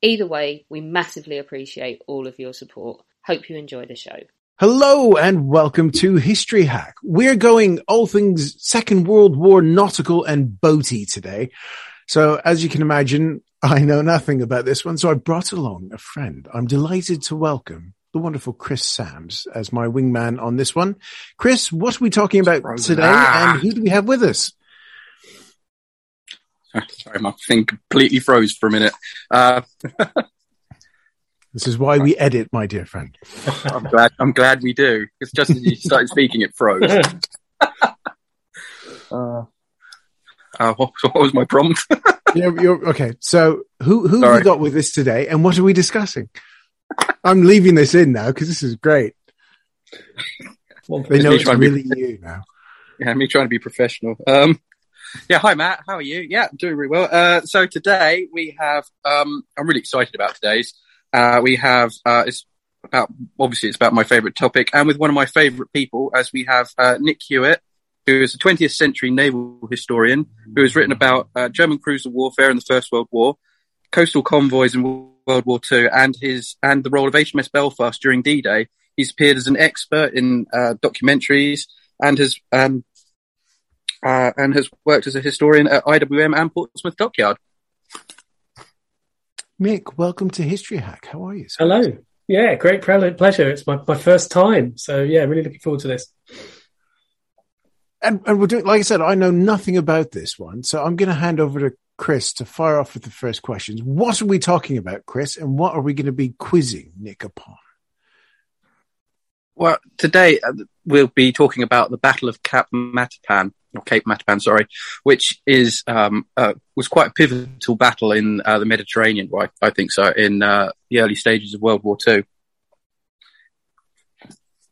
Either way, we massively appreciate all of your support. Hope you enjoy the show. Hello and welcome to History Hack. We're going all things Second World War nautical and boaty today. So as you can imagine, I know nothing about this one, so I brought along a friend. I'm delighted to welcome the wonderful Chris Sams as my wingman on this one. Chris, what are we talking about today and who do we have with us? Sorry, my thing completely froze for a minute. Uh, This is why we edit, my dear friend. I'm glad. I'm glad we do. Because just as you started speaking, it froze. uh, uh, what, what was my prompt? You're, you're, okay, so who, who have Sorry. we got with us today and what are we discussing? I'm leaving this in now because this is great. Well, They know me it's trying to be- really you now. yeah, me trying to be professional. Um, yeah, hi Matt, how are you? Yeah, doing really well. Uh, so today we have. Um, I'm really excited about today's. Uh, we have. Uh, it's about obviously it's about my favourite topic, and with one of my favourite people, as we have uh, Nick Hewitt, who is a 20th century naval historian who has written about uh, German cruiser warfare in the First World War, coastal convoys in World War Two, and his and the role of HMS Belfast during D-Day. He's appeared as an expert in uh, documentaries and has um, uh, and has worked as a historian at IWM and Portsmouth Dockyard. Nick, welcome to History Hack. How are you? sir? Hello. Yeah, great pre- pleasure. It's my, my first time. So, yeah, really looking forward to this. And, and we're doing, like I said, I know nothing about this one. So I'm going to hand over to Chris to fire off with the first questions. What are we talking about, Chris? And what are we going to be quizzing Nick upon? Well, today uh, we'll be talking about the Battle of Cap Matapan, or Cape Matapan, sorry, which is um, uh, was quite a pivotal battle in uh, the Mediterranean. Right, I think so, in uh, the early stages of World War Two,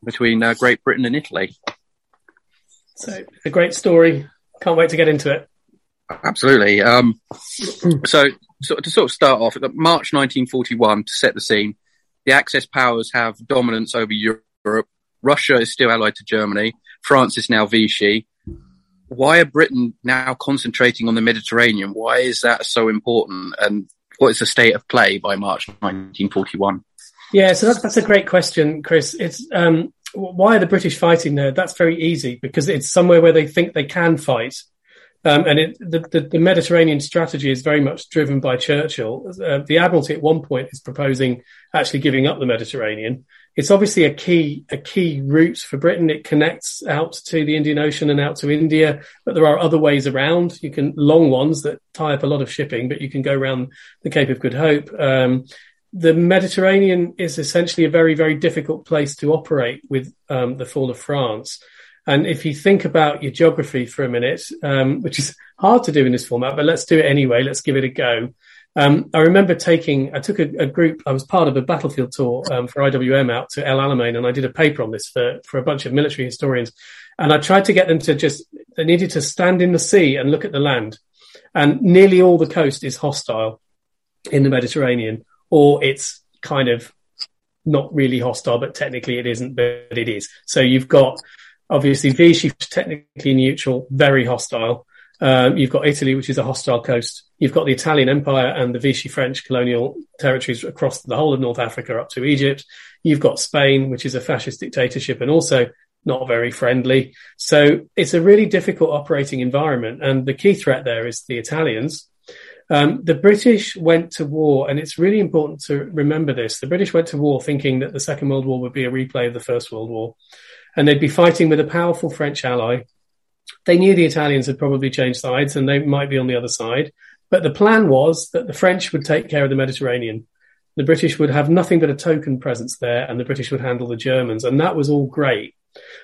between uh, Great Britain and Italy. So, a great story. Can't wait to get into it. Absolutely. Um, so, so to sort of start off, March 1941, to set the scene, the Axis powers have dominance over Europe. Russia is still allied to Germany. France is now Vichy. Why are Britain now concentrating on the Mediterranean? Why is that so important? And what is the state of play by March 1941? Yeah, so that's, that's a great question, Chris. It's um, why are the British fighting there? That's very easy because it's somewhere where they think they can fight. Um, and it, the, the, the Mediterranean strategy is very much driven by Churchill. Uh, the Admiralty at one point is proposing actually giving up the Mediterranean. It's obviously a key a key route for Britain. It connects out to the Indian Ocean and out to India, but there are other ways around. You can long ones that tie up a lot of shipping, but you can go around the Cape of Good Hope. Um, the Mediterranean is essentially a very very difficult place to operate with um, the fall of France. And if you think about your geography for a minute, um, which is hard to do in this format, but let's do it anyway. Let's give it a go. Um, I remember taking, I took a, a, group, I was part of a battlefield tour um, for IWM out to El Alamein, and I did a paper on this for, for a bunch of military historians. And I tried to get them to just, they needed to stand in the sea and look at the land. and nearly all the coast is hostile in the Mediterranean, or it's kind of not really hostile, but technically it isn't, but it is. So you've got obviously Vichy, technically neutral, very hostile. Um, you've got Italy, which is a hostile coast. You've got the Italian Empire and the Vichy French colonial territories across the whole of North Africa up to Egypt. You've got Spain, which is a fascist dictatorship and also not very friendly. So it's a really difficult operating environment. And the key threat there is the Italians. Um, the British went to war, and it's really important to remember this. The British went to war thinking that the Second World War would be a replay of the First World War, and they'd be fighting with a powerful French ally. They knew the Italians had probably changed sides and they might be on the other side. But the plan was that the French would take care of the Mediterranean. The British would have nothing but a token presence there and the British would handle the Germans. And that was all great.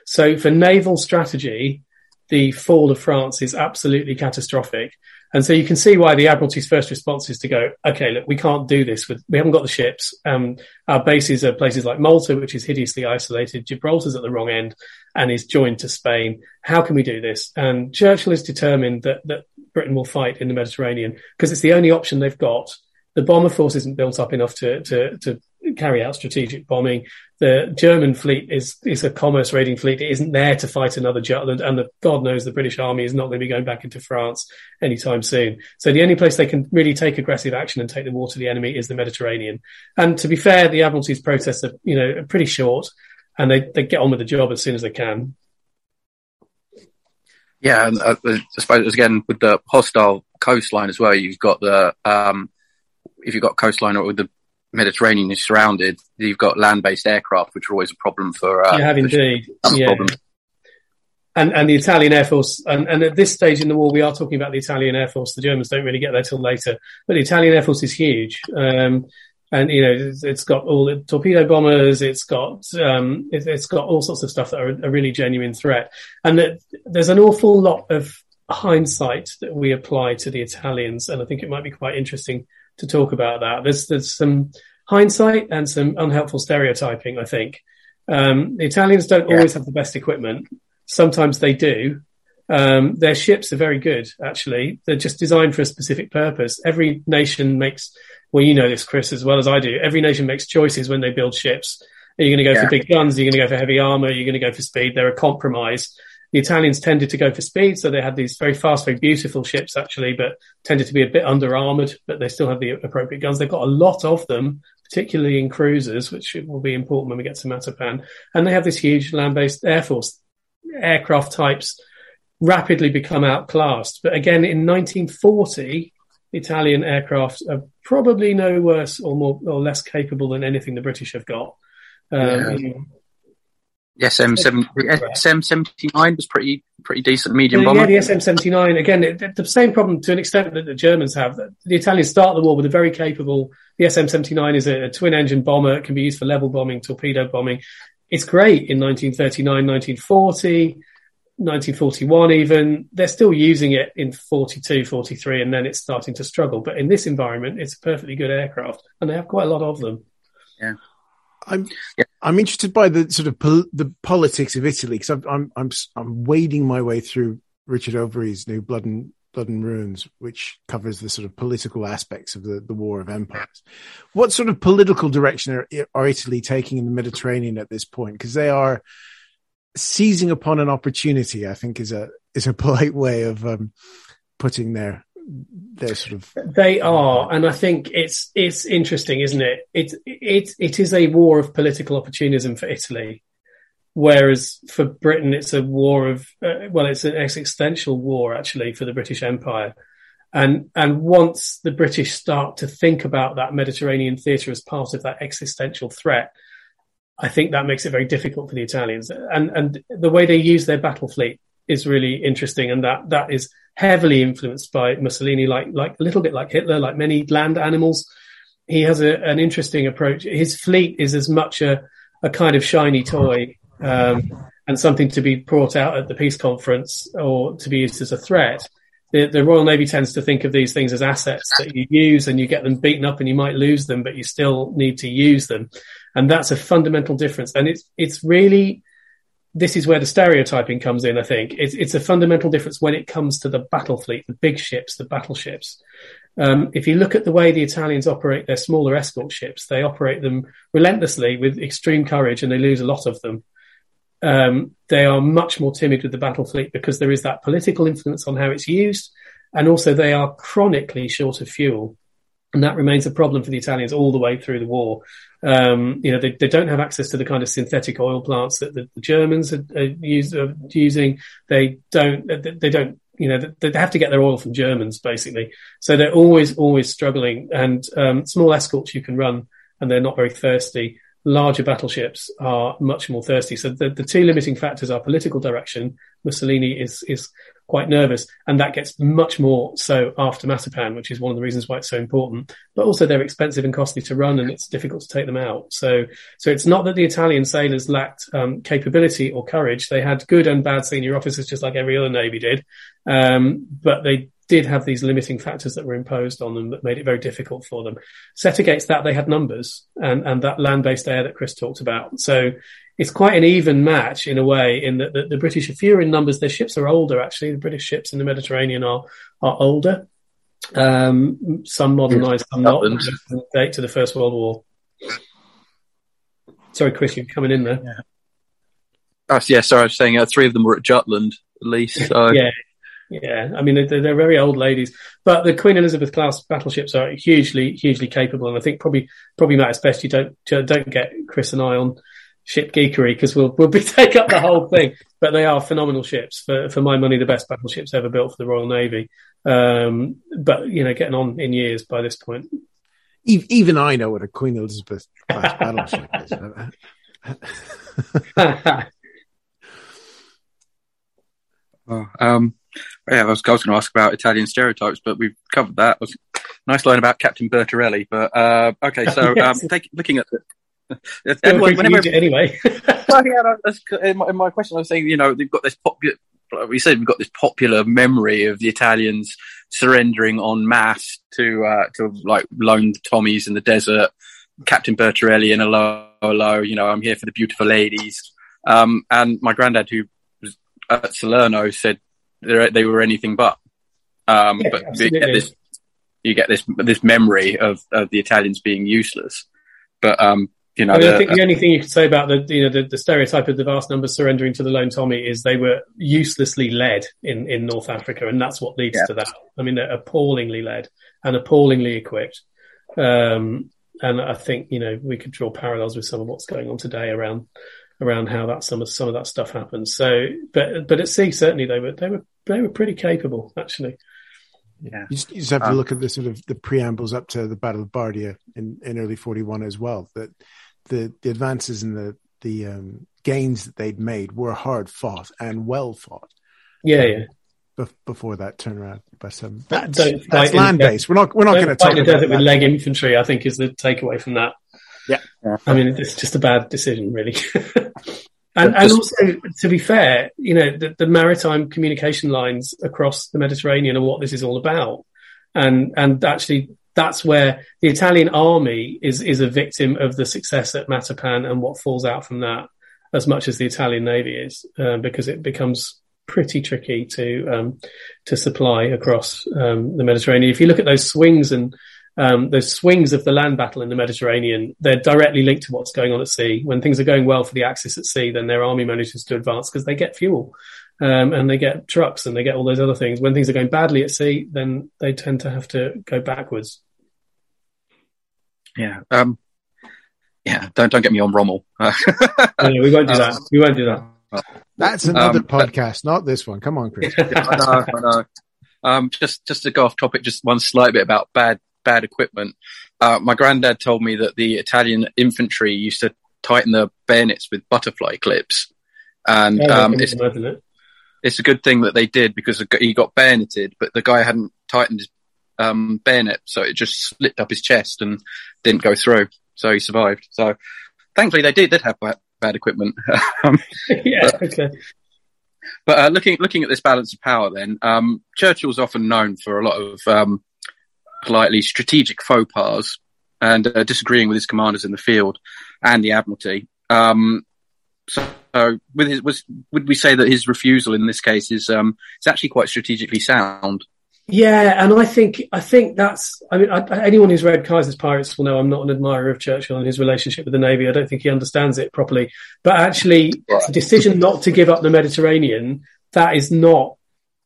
So for naval strategy, the fall of France is absolutely catastrophic. And so you can see why the Admiralty's first response is to go, okay, look, we can't do this with, we haven't got the ships. Um, our bases are places like Malta, which is hideously isolated. Gibraltar's at the wrong end and is joined to Spain. How can we do this? And Churchill is determined that, that Britain will fight in the Mediterranean because it's the only option they've got. The bomber force isn't built up enough to, to, to carry out strategic bombing. The German fleet is is a commerce raiding fleet. It isn't there to fight another Jutland, and the, God knows the British Army is not going to be going back into France anytime soon. So the only place they can really take aggressive action and take the war to the enemy is the Mediterranean. And to be fair, the Admiralty's protests are you know are pretty short, and they they get on with the job as soon as they can. Yeah, and uh, I suppose again with the hostile coastline as well, you've got the um, if you've got coastline or with the Mediterranean is surrounded, you've got land-based aircraft, which are always a problem for. Uh, you have indeed, yeah. Problem. And and the Italian Air Force, and, and at this stage in the war, we are talking about the Italian Air Force. The Germans don't really get there till later, but the Italian Air Force is huge. Um, and you know it's, it's got all the torpedo bombers, it's got um, it, has got all sorts of stuff that are a really genuine threat, and that there's an awful lot of hindsight that we apply to the Italians, and I think it might be quite interesting to talk about that. There's there's some hindsight and some unhelpful stereotyping. I think um, the Italians don't yeah. always have the best equipment. Sometimes they do. Um, their ships are very good, actually. They're just designed for a specific purpose. Every nation makes, well, you know this, Chris, as well as I do. Every nation makes choices when they build ships. Are you going to go yeah. for big guns? Are you going to go for heavy armor? Are you going to go for speed? They're a compromise the Italians tended to go for speed, so they had these very fast, very beautiful ships actually, but tended to be a bit under armored, but they still have the appropriate guns. They've got a lot of them, particularly in cruisers, which will be important when we get to Matapan. And they have this huge land-based air force. Aircraft types rapidly become outclassed. But again, in 1940, Italian aircraft are probably no worse or more or less capable than anything the British have got. Um, yeah. The SM SM seventy nine was pretty pretty decent medium bomber. Yeah, the SM seventy nine again. It, the same problem to an extent that the Germans have. The Italians start the war with a very capable. The SM seventy nine is a, a twin engine bomber. It can be used for level bombing, torpedo bombing. It's great in 1939, 1940, 1941 even. They're still using it in 42, 43, and then it's starting to struggle. But in this environment, it's a perfectly good aircraft, and they have quite a lot of them. Yeah. I'm yeah. I'm interested by the sort of pol- the politics of Italy because I'm, I'm I'm wading my way through Richard Overy's new Blood and Blood and Ruins, which covers the sort of political aspects of the, the War of Empires. What sort of political direction are, are Italy taking in the Mediterranean at this point? Because they are seizing upon an opportunity. I think is a is a polite way of um, putting their they're sort of they are, and I think it's it's interesting, isn't it? It it it is a war of political opportunism for Italy, whereas for Britain it's a war of uh, well, it's an existential war actually for the British Empire. And and once the British start to think about that Mediterranean theatre as part of that existential threat, I think that makes it very difficult for the Italians. And and the way they use their battle fleet is really interesting, and that that is heavily influenced by Mussolini, like like a little bit like Hitler, like many land animals. He has a, an interesting approach. His fleet is as much a, a kind of shiny toy um, and something to be brought out at the peace conference or to be used as a threat. The, the, Royal Navy tends to think of these things as assets that you use and you get them beaten up and you might lose them, but you still need to use them. And that's a fundamental difference. And it's, it's really this is where the stereotyping comes in. I think it's, it's a fundamental difference when it comes to the battle fleet, the big ships, the battleships. Um, if you look at the way the Italians operate their smaller escort ships, they operate them relentlessly with extreme courage, and they lose a lot of them. Um, they are much more timid with the battle fleet because there is that political influence on how it's used, and also they are chronically short of fuel. And that remains a problem for the Italians all the way through the war. Um, you know, they, they don't have access to the kind of synthetic oil plants that the, Germans are, are, use, are, using. They don't, they don't, you know, they have to get their oil from Germans basically. So they're always, always struggling and, um, small escorts you can run and they're not very thirsty. Larger battleships are much more thirsty. So the, the two limiting factors are political direction. Mussolini is, is quite nervous. And that gets much more so after Matapan, which is one of the reasons why it's so important. But also they're expensive and costly to run and it's difficult to take them out. So, so it's not that the Italian sailors lacked um, capability or courage. They had good and bad senior officers, just like every other navy did. Um, but they did have these limiting factors that were imposed on them that made it very difficult for them. Set against that, they had numbers and, and that land-based air that Chris talked about. So it's quite an even match in a way in that the, the, British are fewer in numbers. Their ships are older, actually. The British ships in the Mediterranean are, are older. Um, some modernized, some not, date to the First World War. Sorry, Chris, you're coming in there. Yeah. Oh, yeah, sorry, I was saying uh, three of them were at Jutland, at least. So. yeah, yeah, I mean they're, they're, very old ladies, but the Queen Elizabeth class battleships are hugely, hugely capable, and I think probably probably Matt, it's best you don't don't get Chris and I on ship geekery because we'll we'll be take up the whole thing. But they are phenomenal ships for for my money, the best battleships ever built for the Royal Navy. Um, but you know, getting on in years by this point. Even I know what a Queen Elizabeth class battleship is. oh, um, yeah, I was, I was going to ask about Italian stereotypes, but we've covered that. It was nice line about Captain Bertarelli. But uh, okay, so um, take, looking at it, whenever, anyway. well, yeah, in, my, in my question, I was saying, you know, they've got this popular. We said we've got this popular memory of the Italians surrendering en masse to uh, to like lone Tommies in the desert. Captain Bertarelli in a low, low, you know, I'm here for the beautiful ladies. Um, and my granddad, who was at Salerno, said they were anything but. Um, yeah, but you get this, you get this this memory of, of the Italians being useless. But um, you know, I, mean, the, I think the only thing you could say about the you know the, the, stereotype of the vast numbers surrendering to the lone Tommy is they were uselessly led in in North Africa, and that's what leads yeah. to that. I mean, they're appallingly led and appallingly equipped. Um, and I think you know we could draw parallels with some of what's going on today around around how that some of some of that stuff happens. So, but but at sea certainly they were they were they were pretty capable actually. Yeah, you just, you just have to um, look at the sort of the preambles up to the Battle of Bardia in, in early forty one as well. That the the advances and the the um, gains that they'd made were hard fought and well fought. Yeah, yeah. before that turnaround, but um, that's, that's land based. We're not we're not going to talk about desert with leg infantry. I think is the takeaway from that. Yeah, I mean it's just a bad decision, really. and, and also, to be fair, you know the, the maritime communication lines across the Mediterranean are what this is all about, and and actually that's where the Italian army is is a victim of the success at Matapan and what falls out from that, as much as the Italian navy is, uh, because it becomes pretty tricky to um, to supply across um, the Mediterranean. If you look at those swings and um, those swings of the land battle in the Mediterranean, they're directly linked to what's going on at sea. When things are going well for the Axis at sea, then their army manages to advance because they get fuel. Um, and they get trucks and they get all those other things. When things are going badly at sea, then they tend to have to go backwards. Yeah. Um, yeah. Don't don't get me on Rommel. no, we won't do that. We won't do that. That's another um, podcast, not this one. Come on, Chris. I know. I know. Um, just just to go off topic, just one slight bit about bad bad equipment. Uh, my granddad told me that the Italian infantry used to tighten their bayonets with butterfly clips, and um, it's, it's a good thing that they did because he got bayoneted, but the guy hadn't tightened his um, bayonet, so it just slipped up his chest and didn't go through. So he survived. So thankfully they did did have bad, bad equipment. um, yeah, but, okay. But uh, looking looking at this balance of power, then um, Churchill's often known for a lot of um, politely strategic faux pas and uh, disagreeing with his commanders in the field and the Admiralty. Um, so with his, was, would we say that his refusal in this case is um, it's actually quite strategically sound? Yeah, and I think I think that's. I mean, I, anyone who's read Kaiser's Pirates will know I'm not an admirer of Churchill and his relationship with the Navy. I don't think he understands it properly. But actually, right. the decision not to give up the Mediterranean that is not.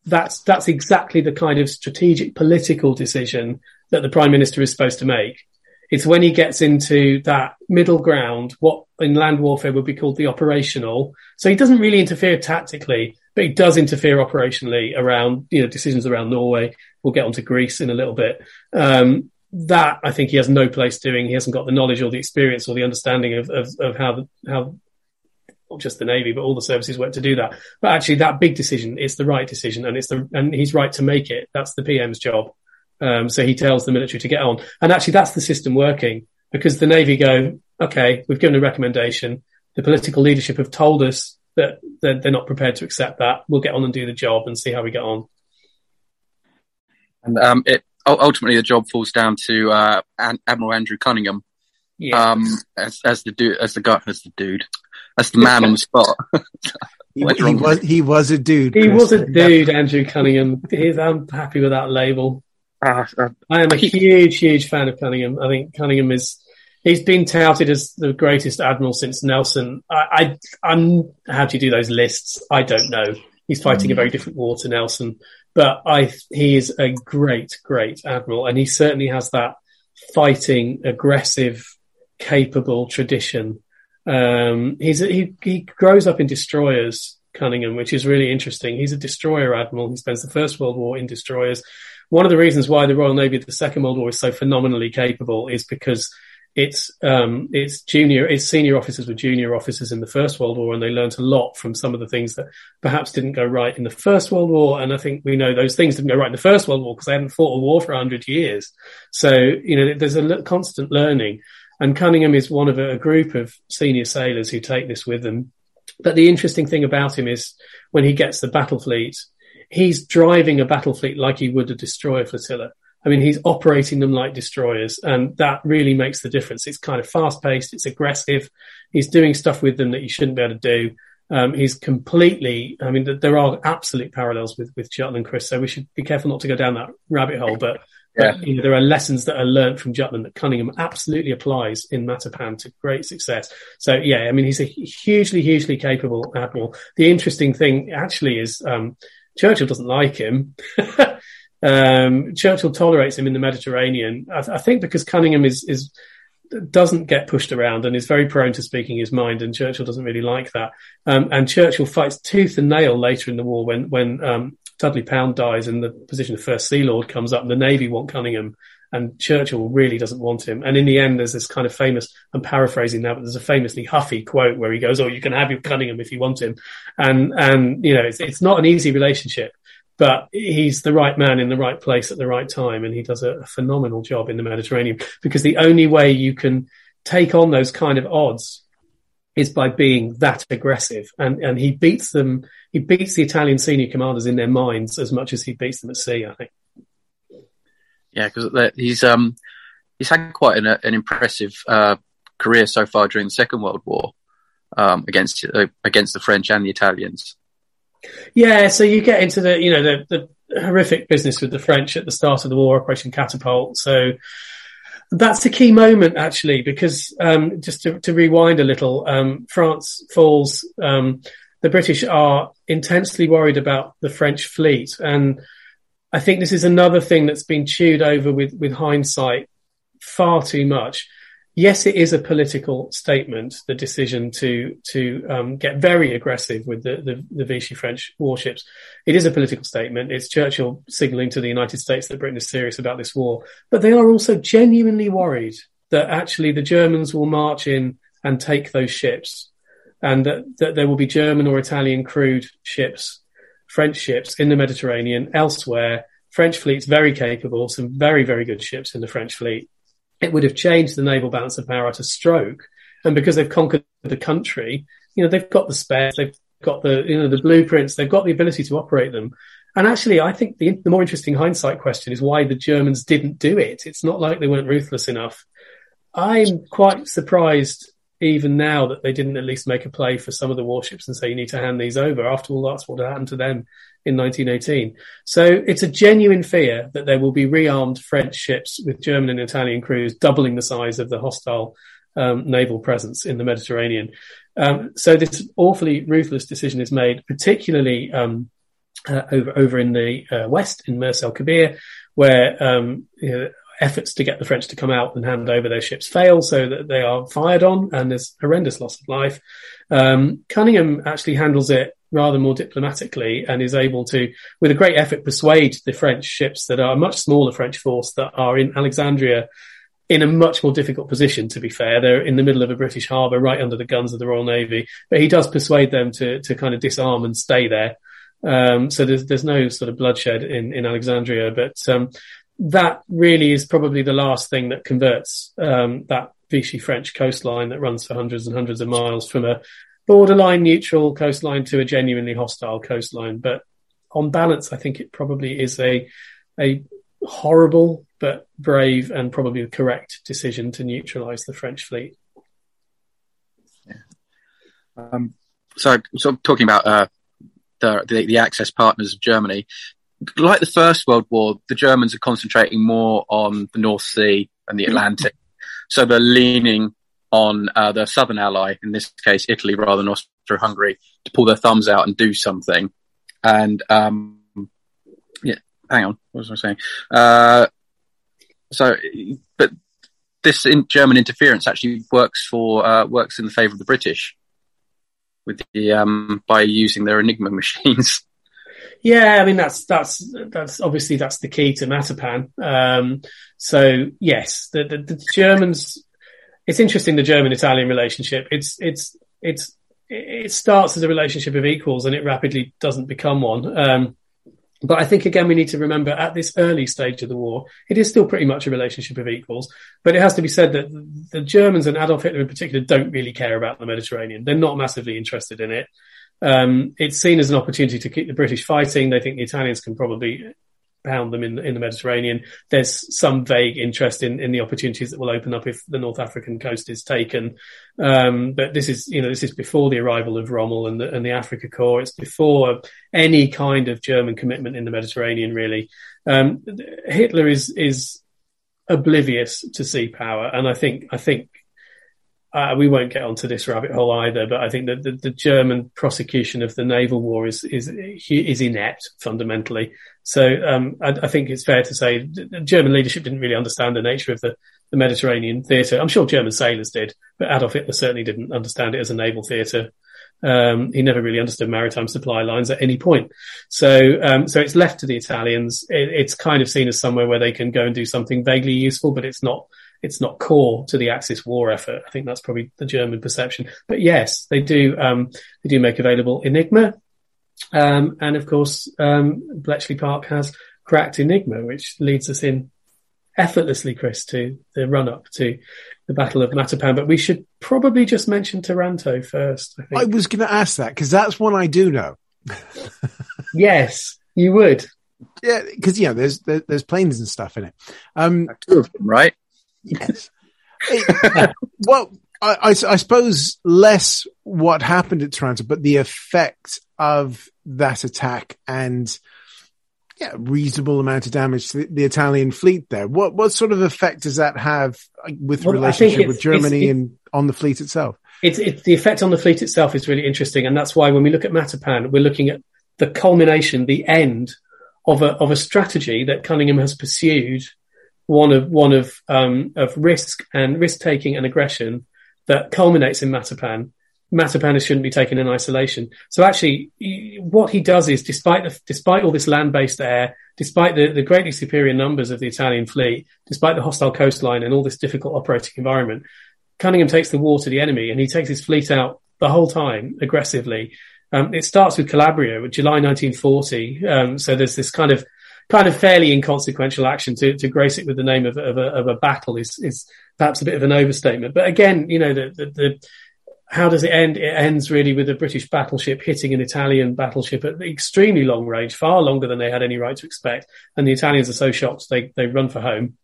That's that's exactly the kind of strategic political decision that the prime minister is supposed to make. It's when he gets into that middle ground, what in land warfare would be called the operational. So he doesn't really interfere tactically, but he does interfere operationally around, you know, decisions around Norway. We'll get onto Greece in a little bit. Um, that I think he has no place doing. He hasn't got the knowledge or the experience or the understanding of, of, of how, the, how not just the Navy, but all the services work to do that. But actually that big decision, it's the right decision and it's the, and he's right to make it. That's the PM's job. Um, so he tells the military to get on. And actually that's the system working because the Navy go, okay, we've given a recommendation. The political leadership have told us that they're, they're not prepared to accept that. We'll get on and do the job and see how we get on. And um, it ultimately the job falls down to uh, Admiral Andrew Cunningham yeah. um, as, as the dude, as the guy, as the dude, as the man on the spot. he, he was he was a dude. He Chris. was a dude, Andrew Cunningham. I'm happy with that label. Uh, uh, I am a huge, huge fan of Cunningham. I think Cunningham is. He's been touted as the greatest admiral since Nelson. I, I, am how do you do those lists? I don't know. He's fighting mm. a very different war to Nelson, but I, he is a great, great admiral, and he certainly has that fighting, aggressive, capable tradition. Um, he's he he grows up in destroyers, Cunningham, which is really interesting. He's a destroyer admiral. He spends the First World War in destroyers one of the reasons why the Royal Navy of the Second World War is so phenomenally capable is because it's um, it's junior, it's senior officers with junior officers in the First World War, and they learned a lot from some of the things that perhaps didn't go right in the First World War. And I think we know those things didn't go right in the First World War because they hadn't fought a war for hundred years. So you know, there's a constant learning. And Cunningham is one of a, group of senior sailors who take this with them. But the interesting thing about him is when he gets the battle fleet, he's driving a battle fleet like he would a destroyer flotilla. I mean, he's operating them like destroyers, and that really makes the difference. It's kind of fast paced, it's aggressive. He's doing stuff with them that you shouldn't be able to do. Um, he's completely, I mean, there are absolute parallels with, with Jutland, Chris, so we should be careful not to go down that rabbit hole, but, yeah. but you know, there are lessons that are learnt from Jutland that Cunningham absolutely applies in Matapan to great success. So yeah, I mean, he's a hugely, hugely capable admiral. The interesting thing actually is, um, Churchill doesn't like him. um, Churchill tolerates him in the Mediterranean. I, I, think because Cunningham is, is doesn't get pushed around and is very prone to speaking his mind, and Churchill doesn't really like that. Um, and Churchill fights tooth and nail later in the war when when um, Dudley Pound dies and the position of First Sea Lord comes up, and the Navy want Cunningham and Churchill really doesn't want him. And in the end, there's this kind of famous, I'm paraphrasing now, but there's a famously huffy quote where he goes, Oh, you can have your Cunningham if you want him. And, and, you know, it's, it's not an easy relationship, but he's the right man in the right place at the right time. And he does a, a phenomenal job in the Mediterranean because the only way you can take on those kind of odds is by being that aggressive. And, and he beats them, he beats the Italian senior commanders in their minds as much as he beats them at sea, I think. Yeah, because he's um he's had quite an, an impressive uh, career so far during the Second World War um, against uh, against the French and the Italians. Yeah, so you get into the you know the, the horrific business with the French at the start of the war, Operation Catapult. So that's a key moment actually, because um, just to, to, rewind a little, um, France falls. Um, the British are intensely worried about the French fleet, and I think this is another thing that's been chewed over with, with hindsight far too much. Yes, it is a political statement, the decision to, to, um, get very aggressive with the, the, the, Vichy French warships. It is a political statement. It's Churchill signaling to the United States that Britain is serious about this war, but they are also genuinely worried that actually the Germans will march in and take those ships and that, that there will be German or Italian crewed ships French ships in the Mediterranean, elsewhere. French fleet's very capable, some very, very good ships in the French fleet. It would have changed the naval balance of power at a stroke. And because they've conquered the country, you know, they've got the spares, they've got the, you know, the blueprints, they've got the ability to operate them. And actually, I think the, the more interesting hindsight question is why the Germans didn't do it. It's not like they weren't ruthless enough. I'm quite surprised even now that they didn't at least make a play for some of the warships and say you need to hand these over. After all, that's what happened to them in 1918. So it's a genuine fear that there will be rearmed French ships with German and Italian crews doubling the size of the hostile um, naval presence in the Mediterranean. Um, so this awfully ruthless decision is made, particularly um, uh, over over in the uh, west in Mers el Kabir, where um, you know, efforts to get the French to come out and hand over their ships fail, so that they are fired on, and there's horrendous loss of life. Um, Cunningham actually handles it rather more diplomatically and is able to, with a great effort, persuade the French ships that are a much smaller French force that are in Alexandria in a much more difficult position, to be fair. They're in the middle of a British harbour, right under the guns of the Royal Navy, but he does persuade them to, to kind of disarm and stay there. Um, so there's, there's no sort of bloodshed in, in Alexandria, but, um, that really is probably the last thing that converts, um, that Vichy French coastline that runs for hundreds and hundreds of miles from a borderline neutral coastline to a genuinely hostile coastline. But on balance, I think it probably is a, a horrible but brave and probably the correct decision to neutralize the French fleet. Yeah. Um, so, talking about uh, the, the, the Axis partners of Germany, like the First World War, the Germans are concentrating more on the North Sea and the mm-hmm. Atlantic. So they're leaning on uh, their southern ally, in this case Italy rather than Austria-Hungary, to pull their thumbs out and do something. And um, yeah, hang on, what was I saying? Uh, so, but this in German interference actually works for uh, works in the favour of the British with the um, by using their Enigma machines. Yeah, I mean that's that's that's obviously that's the key to Matapan. Um, so yes, the, the, the Germans. It's interesting the German-Italian relationship. It's it's it's it starts as a relationship of equals and it rapidly doesn't become one. Um, but I think again, we need to remember at this early stage of the war, it is still pretty much a relationship of equals. But it has to be said that the Germans and Adolf Hitler in particular don't really care about the Mediterranean. They're not massively interested in it. Um, it's seen as an opportunity to keep the British fighting. They think the Italians can probably pound them in in the Mediterranean. There's some vague interest in in the opportunities that will open up if the North African coast is taken. Um, but this is you know this is before the arrival of Rommel and the and the Afrika Korps. It's before any kind of German commitment in the Mediterranean. Really, um, Hitler is is oblivious to sea power, and I think I think uh, we won't get onto this rabbit hole either, but I think that the, the, German prosecution of the naval war is is is inept fundamentally. So um, I, I, think it's fair to say the German leadership didn't really understand the nature of the, the Mediterranean theatre. I'm sure German sailors did, but Adolf Hitler certainly didn't understand it as a naval theatre. Um, he never really understood maritime supply lines at any point. So, um, so it's left to the Italians. It, it's kind of seen as somewhere where they can go and do something vaguely useful, but it's not it's not core to the Axis war effort. I think that's probably the German perception. But yes, they do um, they do make available Enigma, um, and of course um, Bletchley Park has cracked Enigma, which leads us in effortlessly, Chris, to the run up to the Battle of Matapan. But we should probably just mention Taranto first. I, I was going to ask that because that's one I do know. yes, you would. Yeah, because you know there's there, there's planes and stuff in it. Um, Two of them, right? Yes. well, I, I, I, suppose less what happened at Taranto, but the effect of that attack and yeah, reasonable amount of damage to the, the Italian fleet there. What what sort of effect does that have with well, relationship with Germany it's, and on the fleet itself? It's, it's the effect on the fleet itself is really interesting, and that's why when we look at Matapan, we're looking at the culmination, the end of a of a strategy that Cunningham has pursued one of one of um, of risk and risk taking and aggression that culminates in Matapan. Matapan shouldn't be taken in isolation. So actually, what he does is, despite the, despite all this land-based air, despite the, the greatly superior numbers of the Italian fleet, despite the hostile coastline and all this difficult operating environment, Cunningham takes the war to the enemy and he takes his fleet out the whole time aggressively. Um, it starts with Calabria, July 1940. Um, so there's this kind of kind of fairly inconsequential action to, to grace it with the name of, of, a, of a battle is, is perhaps a bit of an overstatement. But again, you know, the, the, the how does it end? It ends really with a British battleship hitting an Italian battleship at extremely long range, far longer than they had any right to expect. And the Italians are so shocked they they run for home.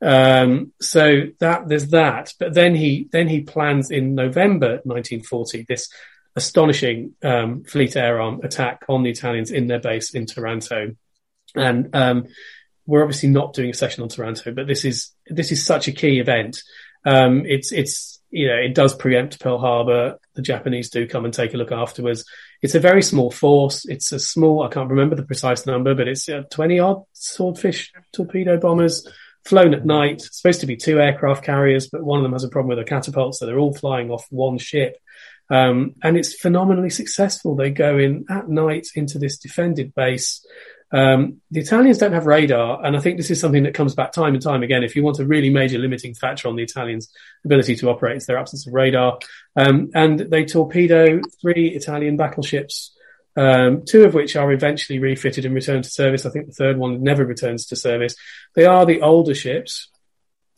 Um, so that there's that. But then he then he plans in November 1940 this astonishing um, fleet air arm attack on the Italians in their base in Taranto, and um, we're obviously not doing a session on Taranto, but this is this is such a key event. Um, it's it's you know it does preempt Pearl Harbor. The Japanese do come and take a look afterwards. It's a very small force. It's a small. I can't remember the precise number, but it's uh, twenty odd swordfish torpedo bombers flown at night. It's supposed to be two aircraft carriers, but one of them has a problem with a catapult, so they're all flying off one ship. Um, and it's phenomenally successful. They go in at night into this defended base. Um, the Italians don't have radar, and I think this is something that comes back time and time again. If you want a really major limiting factor on the Italians' ability to operate, it's their absence of radar. Um, and they torpedo three Italian battleships, um, two of which are eventually refitted and returned to service. I think the third one never returns to service. They are the older ships.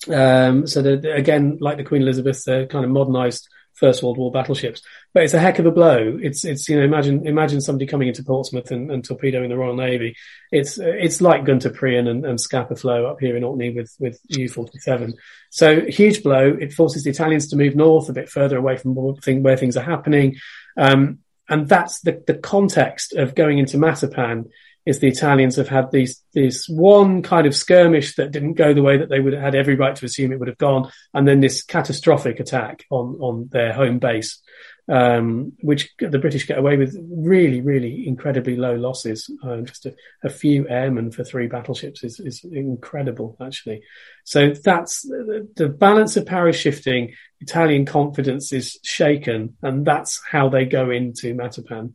Um, so again, like the Queen Elizabeth, they're kind of modernized First World War battleships. But it's a heck of a blow. It's it's you know imagine imagine somebody coming into Portsmouth and, and torpedoing the Royal Navy. It's it's like Gunter Prien and, and Scapa Flow up here in Orkney with with U forty seven. So huge blow. It forces the Italians to move north a bit further away from where things are happening. Um, and that's the, the context of going into Matapan is the Italians have had these this one kind of skirmish that didn't go the way that they would have had every right to assume it would have gone, and then this catastrophic attack on on their home base, um, which the British get away with really really incredibly low losses. Um, just a, a, few airmen for three battleships is is incredible actually. So that's the, balance of power is shifting. Italian confidence is shaken, and that's how they go into Matapan.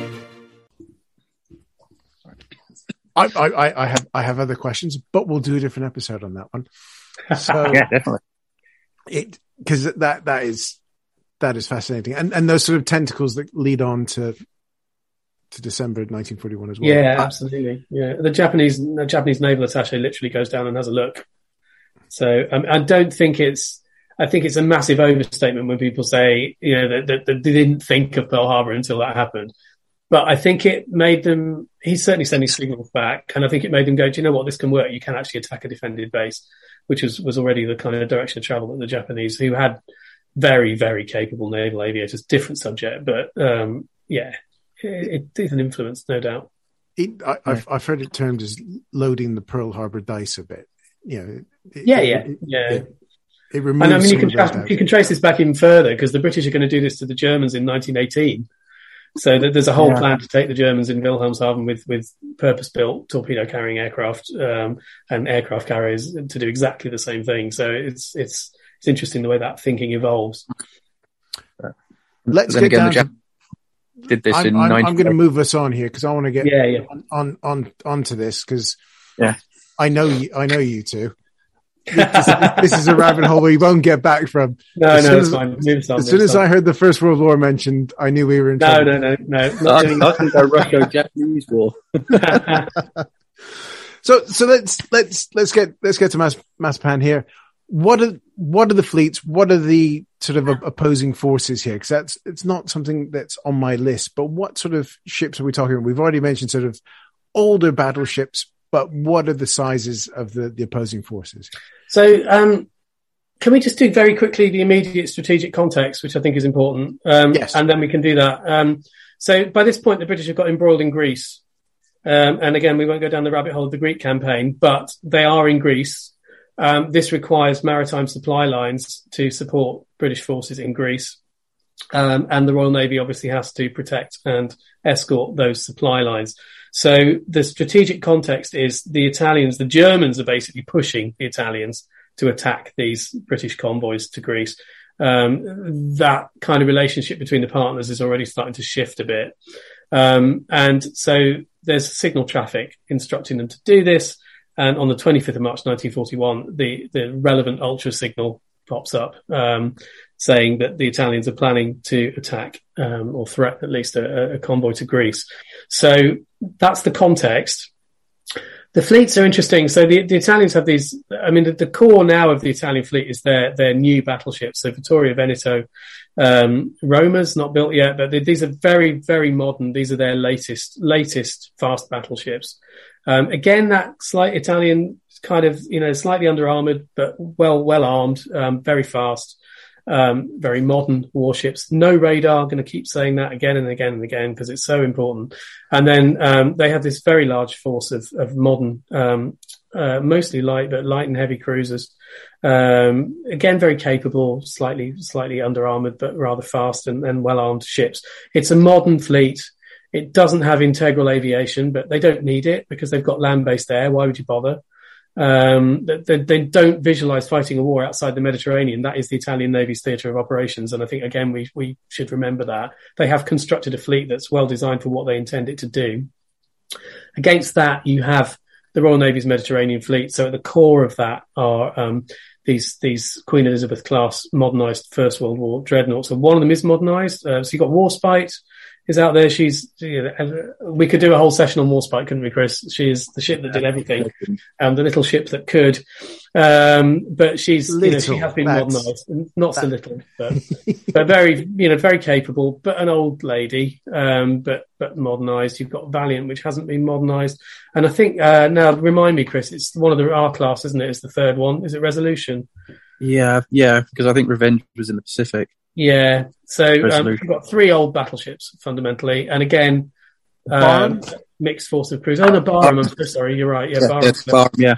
I, I, I have I have other questions, but we'll do a different episode on that one. So yeah, definitely. It because that that is that is fascinating, and and those sort of tentacles that lead on to to December 1941 as well. Yeah, absolutely. Yeah, the Japanese the Japanese naval attaché literally goes down and has a look. So um, I don't think it's. I think it's a massive overstatement when people say, you know, that, that, that they didn't think of Pearl Harbor until that happened. But I think it made them, he's certainly sending signals back. And I think it made them go, do you know what? This can work. You can actually attack a defended base, which was, was already the kind of direction of travel that the Japanese, who had very, very capable naval aviators, different subject. But, um, yeah, it, it is an influence, no doubt. It, I, have I've heard it termed as loading the Pearl Harbor dice a bit. You know, it, yeah, yeah, yeah. It, removes. And I mean, you can, tra- you can trace this back even further because the British are going to do this to the Germans in 1918 so there's a whole yeah. plan to take the Germans in Wilhelmshaven with with purpose-built torpedo-carrying aircraft um, and aircraft carriers to do exactly the same thing. So it's it's it's interesting the way that thinking evolves. Let's get again, down. To, did this I'm, in I'm, I'm going to move us on here because I want to get yeah, yeah. On, on on onto this because yeah, I know you. I know you two this, this, is a rabbit hole we won't get back from. No, as no, it's as, fine. Move as soon as I heard the First World War mentioned, I knew we were in no, trouble. No, no, no, no. I, I think a Russo-Japanese war. so, so let's let's let's get let's get to Mass Matapan here. What are what are the fleets? What are the sort of opposing forces here? Because that's it's not something that's on my list. But what sort of ships are we talking about? We've already mentioned sort of older battleships, but what are the sizes of the, the opposing forces? So, um, can we just do very quickly the immediate strategic context, which I think is important? Um, yes. And then we can do that. Um, so, by this point, the British have got embroiled in Greece. Um, and again, we won't go down the rabbit hole of the Greek campaign, but they are in Greece. Um, this requires maritime supply lines to support British forces in Greece. Um, and the Royal Navy obviously has to protect and escort those supply lines. So the strategic context is the Italians, the Germans are basically pushing the Italians to attack these British convoys to Greece. um, that kind of relationship between the partners is already starting to shift a bit. Um, and so there's signal traffic instructing them to do this. And on the 25th of March 1941, the, the relevant ultra signal pops up um, saying that the Italians are planning to attack um, or threaten at least a, a, convoy to Greece. So that's the context. The fleets are interesting. So the, the Italians have these. I mean, the, the, core now of the Italian fleet is their their new battleships. So Vittorio Veneto, um, Roma's not built yet, but they, these are very very modern. These are their latest latest fast battleships. Um, again, that slight Italian kind of you know slightly under armored, but well well armed, um, very fast um, very modern warships. No radar. Going to keep saying that again and again and again because it's so important. And then um, they have this very large force of, of modern, um, uh, mostly light but light and heavy cruisers. Um, again, very capable, slightly slightly under armored but rather fast and, and well armed ships. It's a modern fleet. It doesn't have integral aviation, but they don't need it because they've got land based air. Why would you bother? Um, they, they, don't visualize fighting a war outside the Mediterranean. That is the Italian Navy's theatre of operations. And I think, again, we, we should remember that. They have constructed a fleet that's well designed for what they intend it to do. Against that, you have the Royal Navy's Mediterranean fleet. So at the core of that are um, these these Queen Elizabeth class modernized First World War dreadnoughts. So one of them is modernized. Uh, so you've got Warspite, is out there. She's you know, we could do a whole session on Warspite, couldn't we, Chris? She's the ship that did everything, um, the little ship that could. Um, but she's little, you know she has been modernised, not that. so little, but but very you know very capable, but an old lady, um, but but modernised. You've got Valiant, which hasn't been modernised, and I think uh, now remind me, Chris, it's one of the R class, isn't it? It's the third one. Is it Resolution? Yeah, yeah, because I think Revenge was in the Pacific. Yeah. So um, we've got three old battleships fundamentally, and again, um, mixed force of crews. Oh no, Barham. I'm so sorry. You're right. Yeah, yeah Barham. Barham yeah.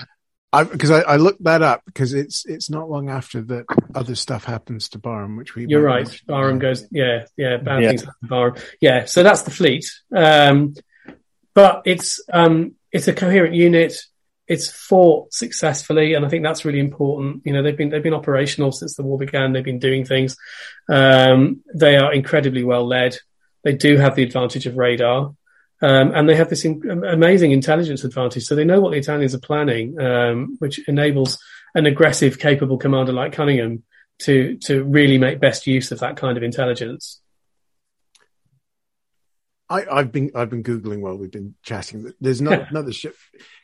Because I, I, I, looked that up because it's it's not long after that other stuff happens to Barham, which we you're right. Barham goes yeah yeah bad yeah. things happen to Barham yeah. So that's the fleet, um, but it's um, it's a coherent unit it's fought successfully, and I think that's really important. You know, they've been they've been operational since the war began. They've been doing things. Um, they are incredibly well led. They do have the advantage of radar, um, and they have this in- amazing intelligence advantage. So they know what the Italians are planning, um, which enables an aggressive, capable commander like Cunningham to to really make best use of that kind of intelligence. I, have been I've been googling while we've been chatting. There's not another ship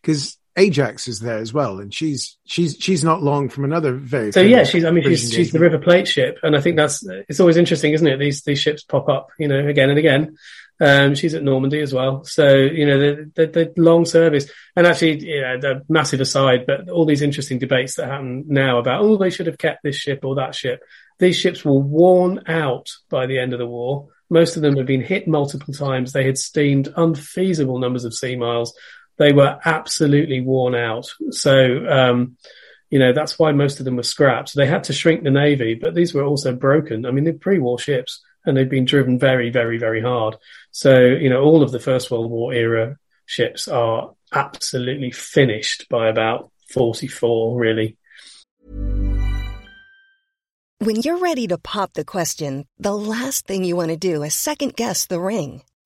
because Ajax is there as well, and she's she's she's not long from another very. So yeah, she's I mean she's she's the River Plate ship, and I think that's it's always interesting, isn't it? These these ships pop up, you know, again and again. Um, she's at Normandy as well, so you know the, the, the long service, and actually, you know, the massive aside, but all these interesting debates that happen now about oh they should have kept this ship or that ship. These ships were worn out by the end of the war. Most of them had been hit multiple times. They had steamed unfeasible numbers of sea miles they were absolutely worn out. So, um, you know, that's why most of them were scrapped. They had to shrink the Navy, but these were also broken. I mean, they're pre-war ships and they've been driven very, very, very hard. So, you know, all of the First World War era ships are absolutely finished by about 44, really. When you're ready to pop the question, the last thing you want to do is second guess the ring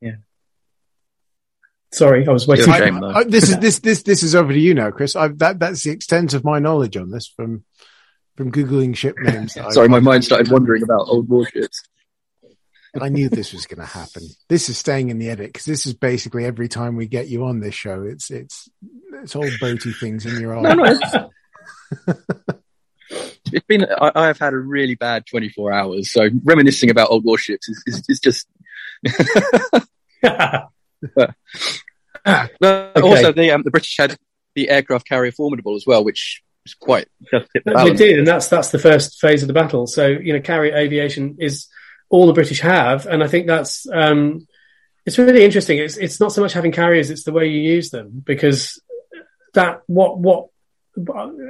Yeah. Sorry, I was waiting. I, I, this is this this this is over to you now, Chris. I've, that that's the extent of my knowledge on this from from googling ship names. Sorry, my mind started wandering about old warships. I knew this was going to happen. This is staying in the edit because this is basically every time we get you on this show. It's it's it's all boaty things in your eye. No, no, it's been I, I, have had a really bad 24 hours so reminiscing about old warships is, is, is just but, okay. also the um, the british had the aircraft carrier formidable as well which was quite just the they did and that's that's the first phase of the battle so you know carrier aviation is all the british have and i think that's um, it's really interesting it's it's not so much having carriers it's the way you use them because that what what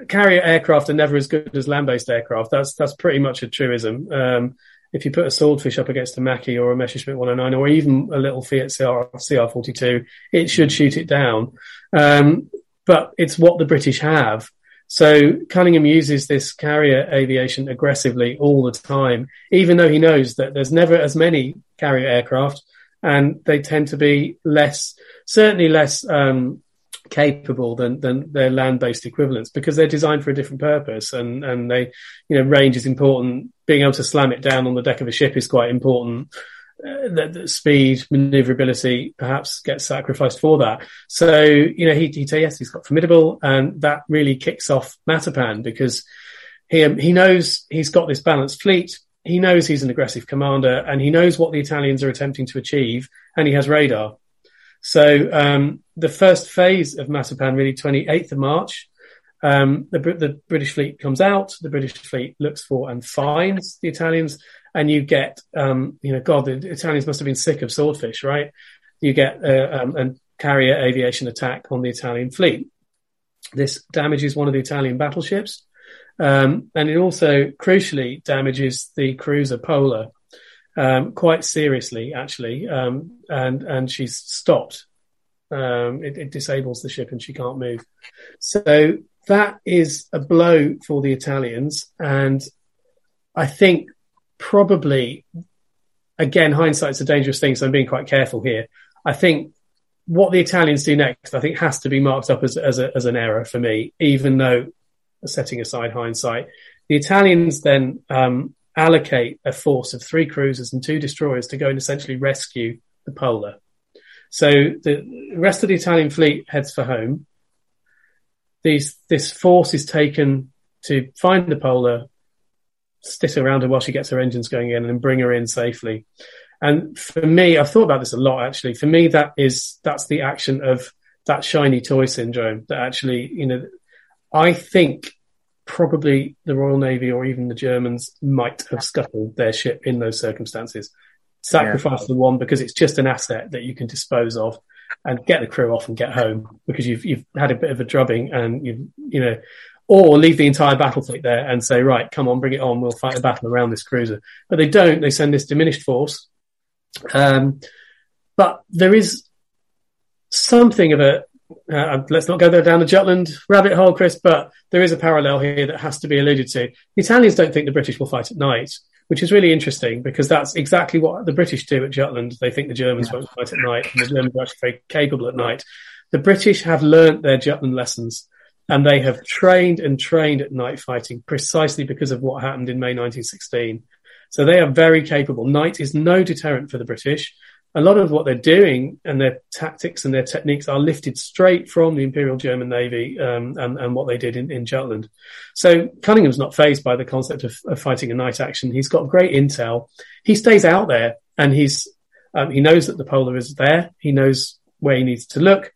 carrier aircraft are never as good as land-based aircraft. That's that's pretty much a truism. Um, if you put a swordfish up against a Macchi or a Messerschmitt 109 or even a little Fiat CR, CR42, it should shoot it down. Um, but it's what the British have. So Cunningham uses this carrier aviation aggressively all the time, even though he knows that there's never as many carrier aircraft and they tend to be less, certainly less um, capable than than their land-based equivalents because they're designed for a different purpose. And and they you know range is important. Being able to slam it down on the deck of a ship is quite important. Uh, the speed maneuverability perhaps gets sacrificed for that. So you know he he yes he's got formidable. And that really kicks off Matapan because he um, he knows he's got this balanced fleet. He knows he's an aggressive commander and he knows what the Italians are attempting to achieve and he has radar so um, the first phase of Matapan, really 28th of March, um, the, the, British fleet comes out. The British fleet looks for and finds the Italians, and you get, um, you know, God, the Italians must have been sick of swordfish, right? You get uh, um, a carrier aviation attack on the Italian fleet. This damages one of the Italian battleships, um, and it also crucially damages the cruiser Pola, um, quite seriously, actually, um, and and she's stopped. Um, it, it, disables the ship and she can't move. So that is a blow for the Italians, and I think probably again hindsight's a dangerous thing, so I'm being quite careful here. I think what the Italians do next, I think, has to be marked up as as, a, as an error for me, even though setting aside hindsight. The Italians then um, allocate a force of three cruisers and two destroyers to go and essentially rescue the Pola. So the rest of the Italian fleet heads for home. These, this force is taken to find the Pola, stick around her while she gets her engines going in and bring her in safely. And for me, I've thought about this a lot actually. For me, that is, that's the action of that shiny toy syndrome that actually, you know, I think probably the Royal Navy or even the Germans might have scuttled their ship in those circumstances. Sacrifice yeah. the one because it's just an asset that you can dispose of and get the crew off and get home because you've you've had a bit of a drubbing and you you know or leave the entire battle fleet there and say right come on bring it on we'll fight a battle around this cruiser but they don't they send this diminished force um, but there is something of a uh, let's not go there down the Jutland rabbit hole, Chris, but there is a parallel here that has to be alluded to. The Italians don't think the British will fight at night, which is really interesting because that's exactly what the British do at Jutland. They think the Germans won't fight at night, and the Germans are actually very capable at night. The British have learnt their Jutland lessons and they have trained and trained at night fighting precisely because of what happened in May 1916. So they are very capable. Night is no deterrent for the British a lot of what they're doing and their tactics and their techniques are lifted straight from the Imperial German Navy um, and, and, what they did in, in, Jutland. So Cunningham's not phased by the concept of, of, fighting a night action. He's got great intel. He stays out there and he's um, he knows that the Pola is there. He knows where he needs to look,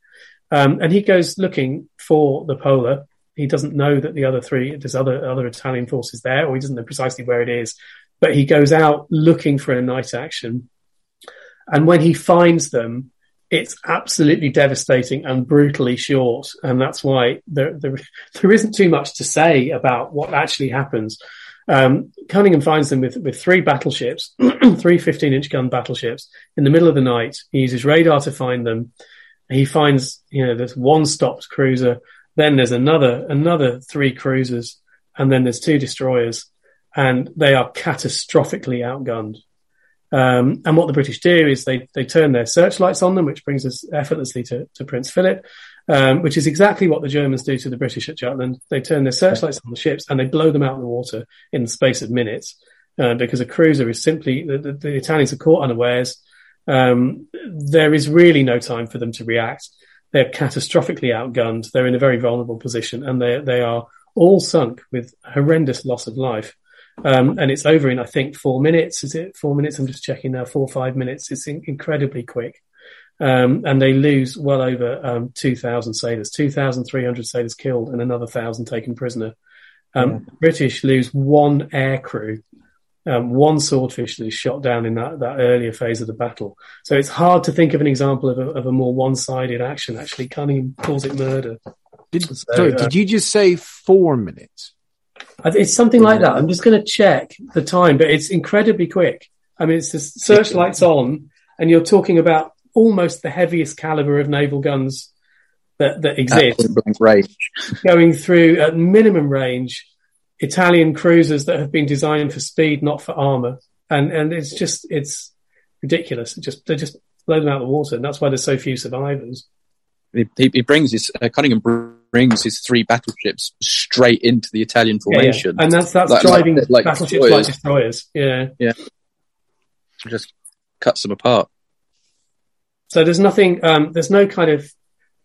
um, and he goes looking for the Pola. He doesn't know that the other three there's other other Italian forces there, or he doesn't know precisely where it is. But he goes out looking for a night action and when he finds them, it's absolutely devastating and brutally short. And that's why there, there, there isn't too much to say about what actually happens. Um, Cunningham finds them with, with three battleships, three 15 inch gun battleships in the middle of the night. He uses radar to find them. He finds, you know, there's one stopped cruiser. Then there's another, another three cruisers. And then there's two destroyers and they are catastrophically outgunned. Um, and what the British do is they, they turn their searchlights on them, which brings us effortlessly to, to Prince Philip. um, which is exactly what the Germans do to the British at Jutland. They turn their searchlights on the ships and they blow them out of the water in the space of minutes uh, because a cruiser is simply the, the, the Italians are caught unawares. Um, there is really no time for them to react. They're catastrophically outgunned. They're in a very vulnerable position, and they they are all sunk with horrendous loss of life. Um, and it's over in I think four minutes. Is it four minutes? I'm just checking now. Four or five minutes. It's in- incredibly quick. Um, and they lose well over um, 2,000 sailors, 2,300 sailors killed, and another thousand taken prisoner. Um, yeah. British lose one air crew, um, one swordfish that is shot down in that, that earlier phase of the battle. So it's hard to think of an example of a, of a more one-sided action. Actually, Cunningham calls it murder. Did, so, sorry, uh, did you just say four minutes? It's something like that. I'm just going to check the time, but it's incredibly quick. I mean, it's the searchlights on, and you're talking about almost the heaviest caliber of naval guns that, that exist. range. going through at minimum range Italian cruisers that have been designed for speed, not for armor. And, and it's just, it's ridiculous. It just, they just blow them out of the water. And that's why there's so few survivors. He, he brings his, uh, Cunningham brings his three battleships straight into the Italian formation. Yeah, yeah. And that's, that's like, driving like, like battleships destroyers. like destroyers. Yeah. Yeah. Just cuts them apart. So there's nothing, um, there's no kind of,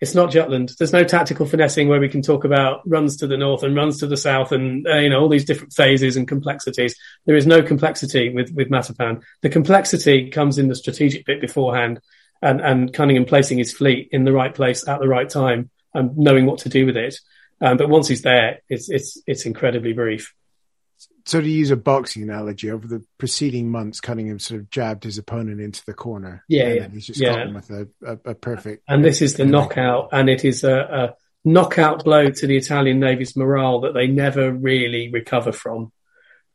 it's not Jutland. There's no tactical finessing where we can talk about runs to the north and runs to the south and, uh, you know, all these different phases and complexities. There is no complexity with, with Matapan. The complexity comes in the strategic bit beforehand and, and Cunningham placing his fleet in the right place at the right time and knowing what to do with it. Um, but once he's there, it's, it's, it's incredibly brief so to use a boxing analogy, over the preceding months, Cunningham sort of jabbed his opponent into the corner. Yeah, yeah. He's just yeah. got him with a, a, a, perfect. And this is the knockout, and it is a, a, knockout blow to the Italian Navy's morale that they never really recover from.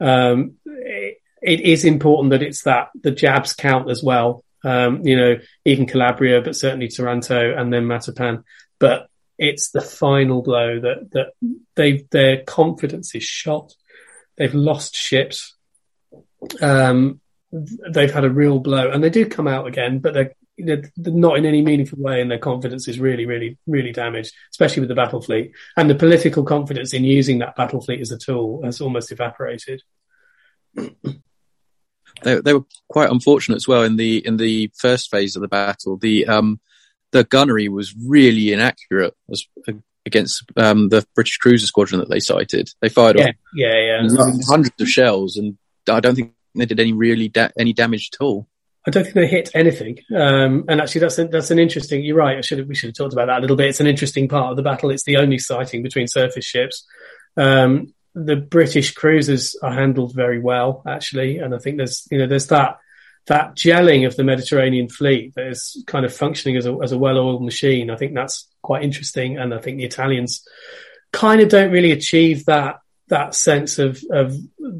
Um, it, it is important that it's that the jabs count as well. Um, you know, even Calabria, but certainly Taranto and then Matapan. But it's the final blow that that they their confidence is shot They've lost ships. Um, they've had a real blow, and they do come out again, but they're, they're, not in any meaningful way, and their confidence is really, really, really damaged, especially with the battle fleet. And the political confidence in using that battle fleet as a tool has almost evaporated. They, they were quite unfortunate as well in the in the first phase of the battle. The um, the gunnery was really inaccurate as against um, the British cruiser squadron that they sighted. They fired yeah, yeah, yeah. hundreds of shells, and I don't think they did any really da- any damage at all. I don't think they hit anything. Um, and actually, that's that's an interesting. You're right. I should have, we should have talked about that a little bit. It's an interesting part of the battle. It's the only sighting between surface ships. Um, the British cruisers are handled very well, actually, and I think there's you know there's that that gelling of the Mediterranean fleet that is kind of functioning as a, as a well-oiled machine. I think that's quite interesting. And I think the Italians kind of don't really achieve that, that sense of, of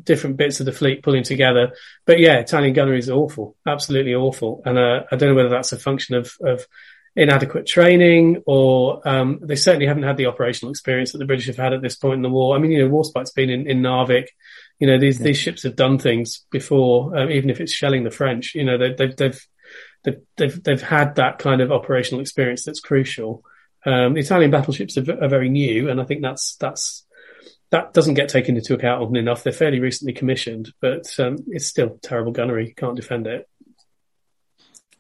different bits of the fleet pulling together. But yeah, Italian gunnery is awful, absolutely awful. And uh, I don't know whether that's a function of, of inadequate training or um, they certainly haven't had the operational experience that the British have had at this point in the war. I mean, you know, Warspite's been in, in Narvik you know, these, yeah. these ships have done things before, um, even if it's shelling the French, you know, they, they've, they've, they've, they've, they've had that kind of operational experience that's crucial. Um, the Italian battleships are, are, very new, and I think that's that's that doesn't get taken into account often enough. They're fairly recently commissioned, but um, it's still terrible gunnery. Can't defend it.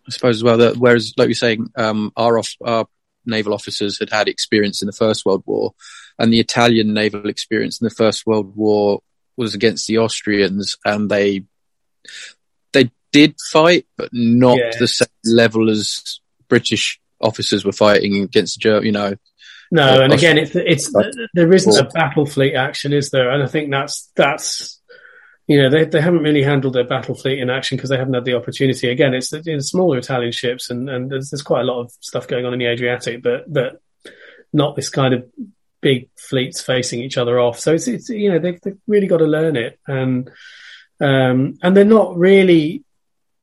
I suppose as well that whereas, like you're saying, um, our off, our naval officers had had experience in the First World War, and the Italian naval experience in the First World War was against the Austrians, and they they did fight, but not yeah. the same level as British officers were fighting against the German. You know, no. Uh, and again, it's it's there isn't a battle fleet action, is there? And I think that's that's you know they they haven't really handled their battle fleet in action because they haven't had the opportunity. Again, it's it's smaller Italian ships, and and there's, there's quite a lot of stuff going on in the Adriatic, but but not this kind of big fleets facing each other off. So it's, it's you know, they've, they've really got to learn it. And, um, and they're not really,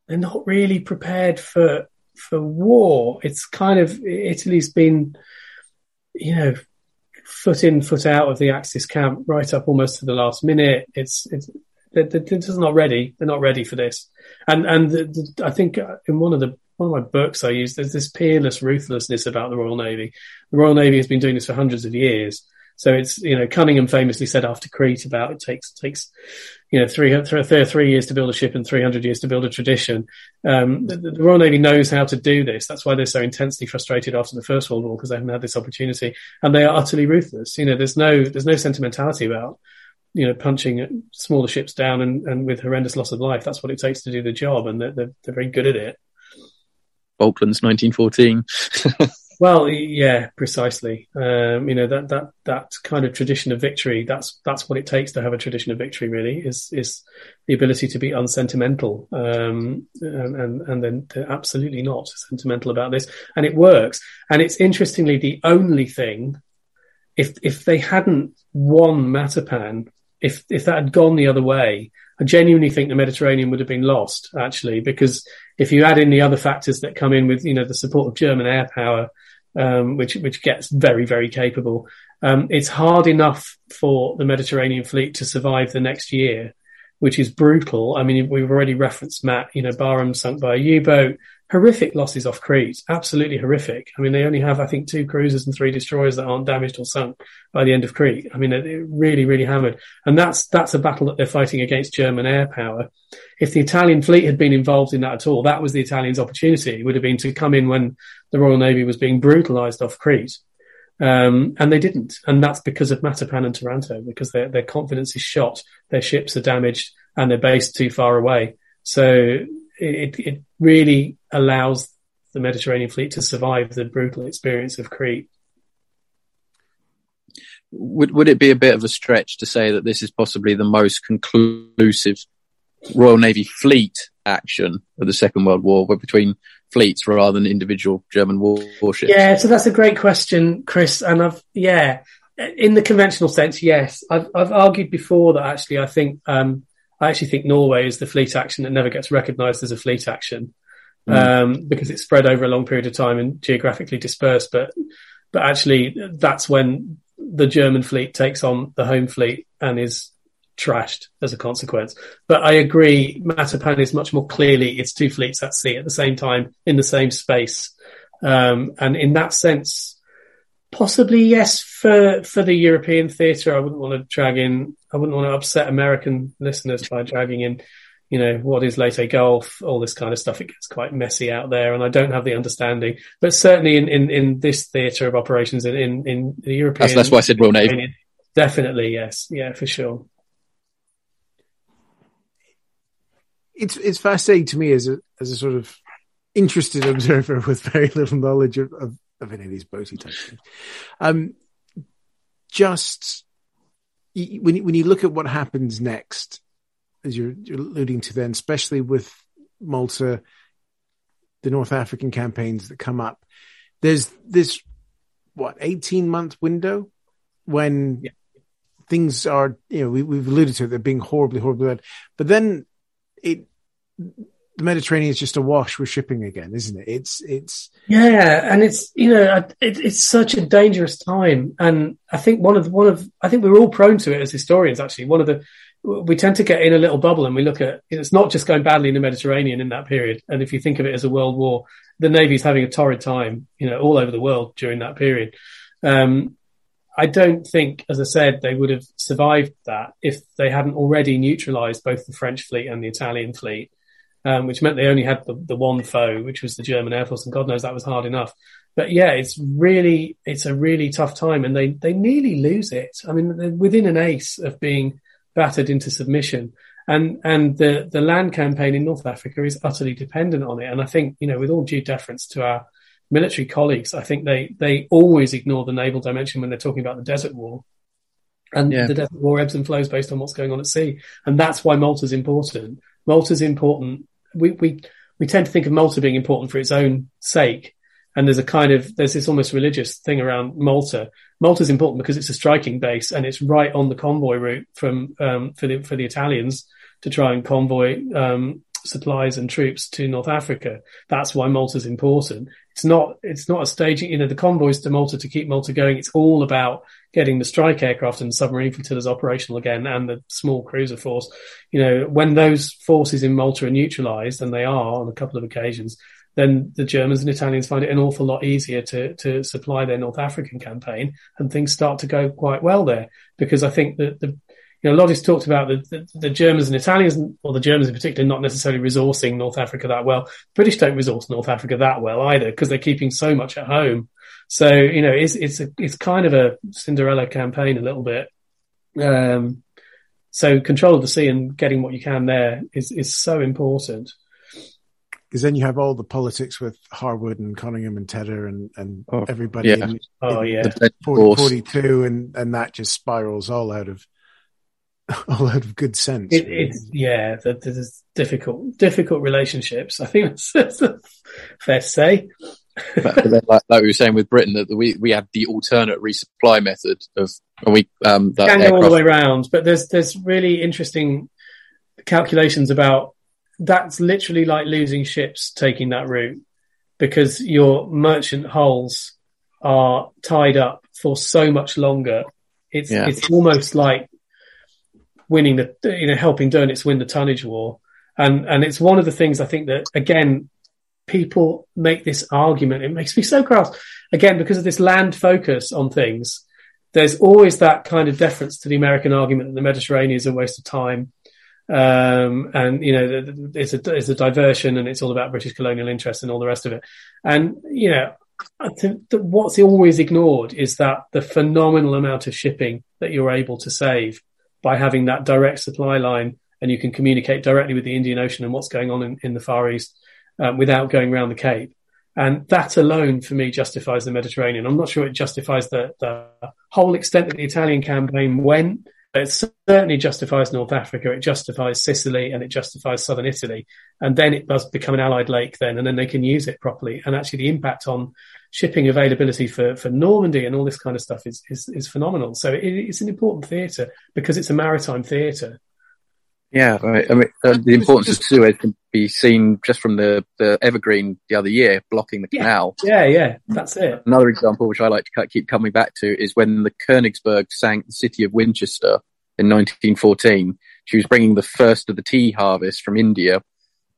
they're not really prepared for, for war. It's kind of, Italy's been, you know, foot in, foot out of the Axis camp right up almost to the last minute. It's, it's, they're, they're just not ready. They're not ready for this. And, and the, the, I think in one of the one of my books I use. There's this peerless ruthlessness about the Royal Navy. The Royal Navy has been doing this for hundreds of years. So it's you know Cunningham famously said after Crete about it takes takes you know three three, three years to build a ship and three hundred years to build a tradition. Um, the, the, Royal Navy knows how to do this. That's why they're so intensely frustrated after the First World War because they haven't had this opportunity, and they are utterly ruthless. You know, there's no there's no sentimentality about you know punching smaller ships down and, and with horrendous loss of life. That's what it takes to do the job, and they're, they're, they're very good at it. Falklands, 1914. Well, yeah, precisely. Um, you know that that that kind of tradition of victory. That's that's what it takes to have a tradition of victory. Really, is is the ability to be unsentimental, um, and, and and then they're absolutely not sentimental about this, and it works. And it's interestingly the only thing. If if they hadn't won Matapan, if if that had gone the other way, I genuinely think the Mediterranean would have been lost, actually, because if you add in the other factors that come in with, you know, the support of German air power, um, which which gets very very capable. Um, it's hard enough for the Mediterranean fleet to survive the next year, which is brutal. I mean, we've already referenced Matt. You know, Barham sunk by a U-boat. Horrific losses off Crete, absolutely horrific. I mean, they only have, I think, two cruisers and three destroyers that aren't damaged or sunk by the end of Crete. I mean, they're really, really hammered. And that's, that's a battle that they're fighting against German air power. If the Italian fleet had been involved in that at all, that was the Italians' opportunity. It would have been to come in when the Royal Navy was being brutalized off Crete. Um, and they didn't. And that's because of Matapan and Taranto, because their, their confidence is shot, their ships are damaged, and they're based too far away. So it, it really allows the Mediterranean fleet to survive the brutal experience of Crete. Would, would it be a bit of a stretch to say that this is possibly the most conclusive Royal Navy fleet action of the Second World War, were between fleets rather than individual German war- warships? Yeah, so that's a great question, Chris. And I've, yeah, in the conventional sense, yes. I've, I've argued before that actually I think, um, I actually think Norway is the fleet action that never gets recognised as a fleet action mm. um, because it's spread over a long period of time and geographically dispersed. But but actually, that's when the German fleet takes on the home fleet and is trashed as a consequence. But I agree, Matapan is much more clearly it's two fleets at sea at the same time in the same space. Um, and in that sense, possibly yes for for the European theatre. I wouldn't want to drag in. I wouldn't want to upset American listeners by dragging in, you know, what is Leyte Gulf, all this kind of stuff. It gets quite messy out there, and I don't have the understanding. But certainly in in, in this theatre of operations in in, in the European, that's, that's why I said Royal Navy. Definitely, yes, yeah, for sure. it's it's fascinating to me as a as a sort of interested observer with very little knowledge of, of, of any of these boaty types. Um, just when you, when you look at what happens next, as you're, you're alluding to, then especially with Malta, the North African campaigns that come up, there's this what eighteen month window when yeah. things are you know we, have alluded to it, they're being horribly horribly bad, but then it the Mediterranean is just awash with shipping again, isn't it? It's it's yeah, and it's you know it, it's such a dangerous time, and I think one of one of I think we're all prone to it as historians. Actually, one of the we tend to get in a little bubble and we look at it's not just going badly in the Mediterranean in that period. And if you think of it as a world war, the Navy's having a torrid time, you know, all over the world during that period. Um, I don't think, as I said, they would have survived that if they hadn't already neutralized both the French fleet and the Italian fleet, um, which meant they only had the, the, one foe, which was the German Air Force. And God knows that was hard enough. But yeah, it's really, it's a really tough time and they, they nearly lose it. I mean, they're within an ace of being battered into submission. And, and the, the land campaign in North Africa is utterly dependent on it. And I think, you know, with all due deference to our military colleagues, I think they, they always ignore the naval dimension when they're talking about the desert war. And yeah. the desert war ebbs and flows based on what's going on at sea. And that's why Malta's important. Malta's important. We, we, we tend to think of Malta being important for its own sake. And there's a kind of, there's this almost religious thing around Malta. Malta's important because it's a striking base and it's right on the convoy route from, um, for the, for the Italians to try and convoy, um, supplies and troops to North Africa. That's why Malta's important. It's not, it's not a staging, you know, the convoys to Malta to keep Malta going. It's all about getting the strike aircraft and submarine flotillas operational again and the small cruiser force. You know, when those forces in Malta are neutralized, and they are on a couple of occasions, then the Germans and Italians find it an awful lot easier to to supply their North African campaign, and things start to go quite well there. Because I think that the you know, Lodis talked about the, the, the, Germans and Italians, or the Germans in particular, not necessarily resourcing North Africa that well. British don't resource North Africa that well either because they're keeping so much at home. So you know, it's it's a, it's kind of a Cinderella campaign a little bit. Um, so control of the sea and getting what you can there is is so important because then you have all the politics with Harwood and Conyngham and Tedder and, and oh, everybody yeah. in, oh, in yeah. 40, 42 and, and that just spirals all out of all lot of good sense. It, it's yeah, there's difficult difficult relationships. I think that's, fair to say. but, but then, like, like, we were saying with Britain, that we we have the alternate resupply method of and we um that can go all the way around. But there's there's really interesting calculations about that's literally like losing ships taking that route because your merchant hulls are tied up for so much longer. It's yeah. it's almost like winning the you know helping Dönitz win the tonnage war, and and it's one of the things I think that again people make this argument. It makes me so cross again because of this land focus on things. There's always that kind of deference to the American argument that the Mediterranean is a waste of time um, and you know, it's a it's a diversion, and it's all about British colonial interests and all the rest of it. And you know, what's always ignored is that the phenomenal amount of shipping that you're able to save by having that direct supply line, and you can communicate directly with the Indian Ocean and what's going on in, in the Far East um, without going around the Cape. And that alone, for me, justifies the Mediterranean. I'm not sure it justifies the, the whole extent that the Italian campaign went but it certainly justifies North Africa, it justifies Sicily, and it justifies southern Italy. And then it does become an allied lake then, and then they can use it properly. And actually, the impact on shipping availability for, for Normandy and all this kind of stuff is, is, is phenomenal. So it, it's an important theatre because it's a maritime theatre. Yeah, right. I mean, uh, the importance of Suez can be seen just from the, the Evergreen the other year blocking the yeah. canal. Yeah, yeah, that's it. Another example, which I like to keep coming back to, is when the Königsberg sank the city of Winchester in 1914. She was bringing the first of the tea harvest from India.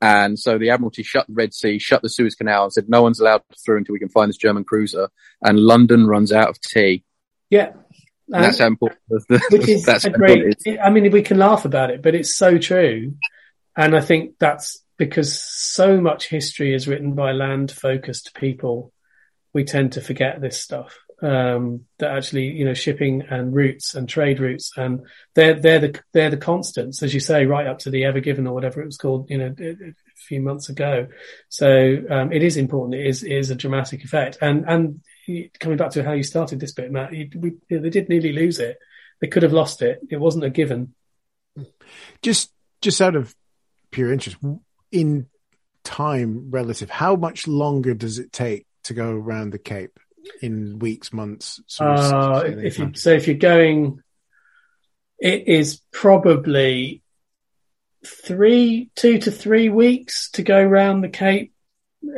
And so the Admiralty shut the Red Sea, shut the Suez Canal, and said no one's allowed through until we can find this German cruiser. And London runs out of tea. Yeah, and that's how uh, important. The, which is that's a great. I mean, we can laugh about it, but it's so true. And I think that's because so much history is written by land-focused people. We tend to forget this stuff. Um, that actually, you know, shipping and routes and trade routes, and they're they're the they're the constants, as you say, right up to the Ever Given or whatever it was called, you know, a, few months ago. So um, it is important. It is it is a dramatic effect, and and coming back to how you started this bit, Matt, you, we, they did nearly lose it. They could have lost it. It wasn't a given. Just, just out of pure interest, in time relative, how much longer does it take to go around the Cape in weeks, months? Uh, if you so, if you're going, it is probably three, two to three weeks to go around the Cape.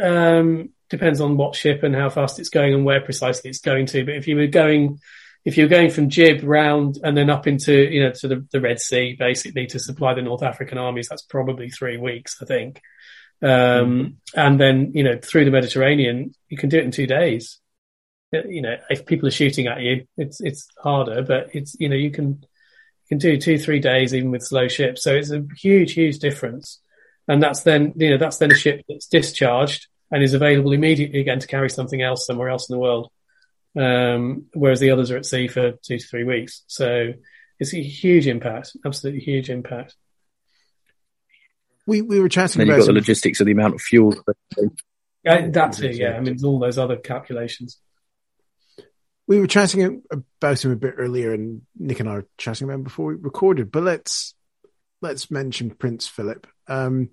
Um, depends on what ship and how fast it's going and where precisely it's going to. But if you were going, if you're going from Gib round and then up into, you know, to the, the Red Sea, basically to supply the North African armies, that's probably three weeks, I think. Um, mm. and then, you know, through the Mediterranean, you can do it in two days. You know, if people are shooting at you, it's, it's harder, but it's, you know, you can, you can do two, three days even with slow ships. So it's a huge, huge difference. And that's then, you know, that's then a ship that's discharged and is available immediately again to carry something else somewhere else in the world. Um, whereas the others are at sea for two to three weeks. So it's a huge impact, absolutely huge impact. We we were chatting then about you've got the logistics of the amount of fuel. Yeah, that too, yeah. I mean, all those other calculations. We were chatting about him a bit earlier, and Nick and I were chatting about him before we recorded. But let's let's mention Prince Philip, um,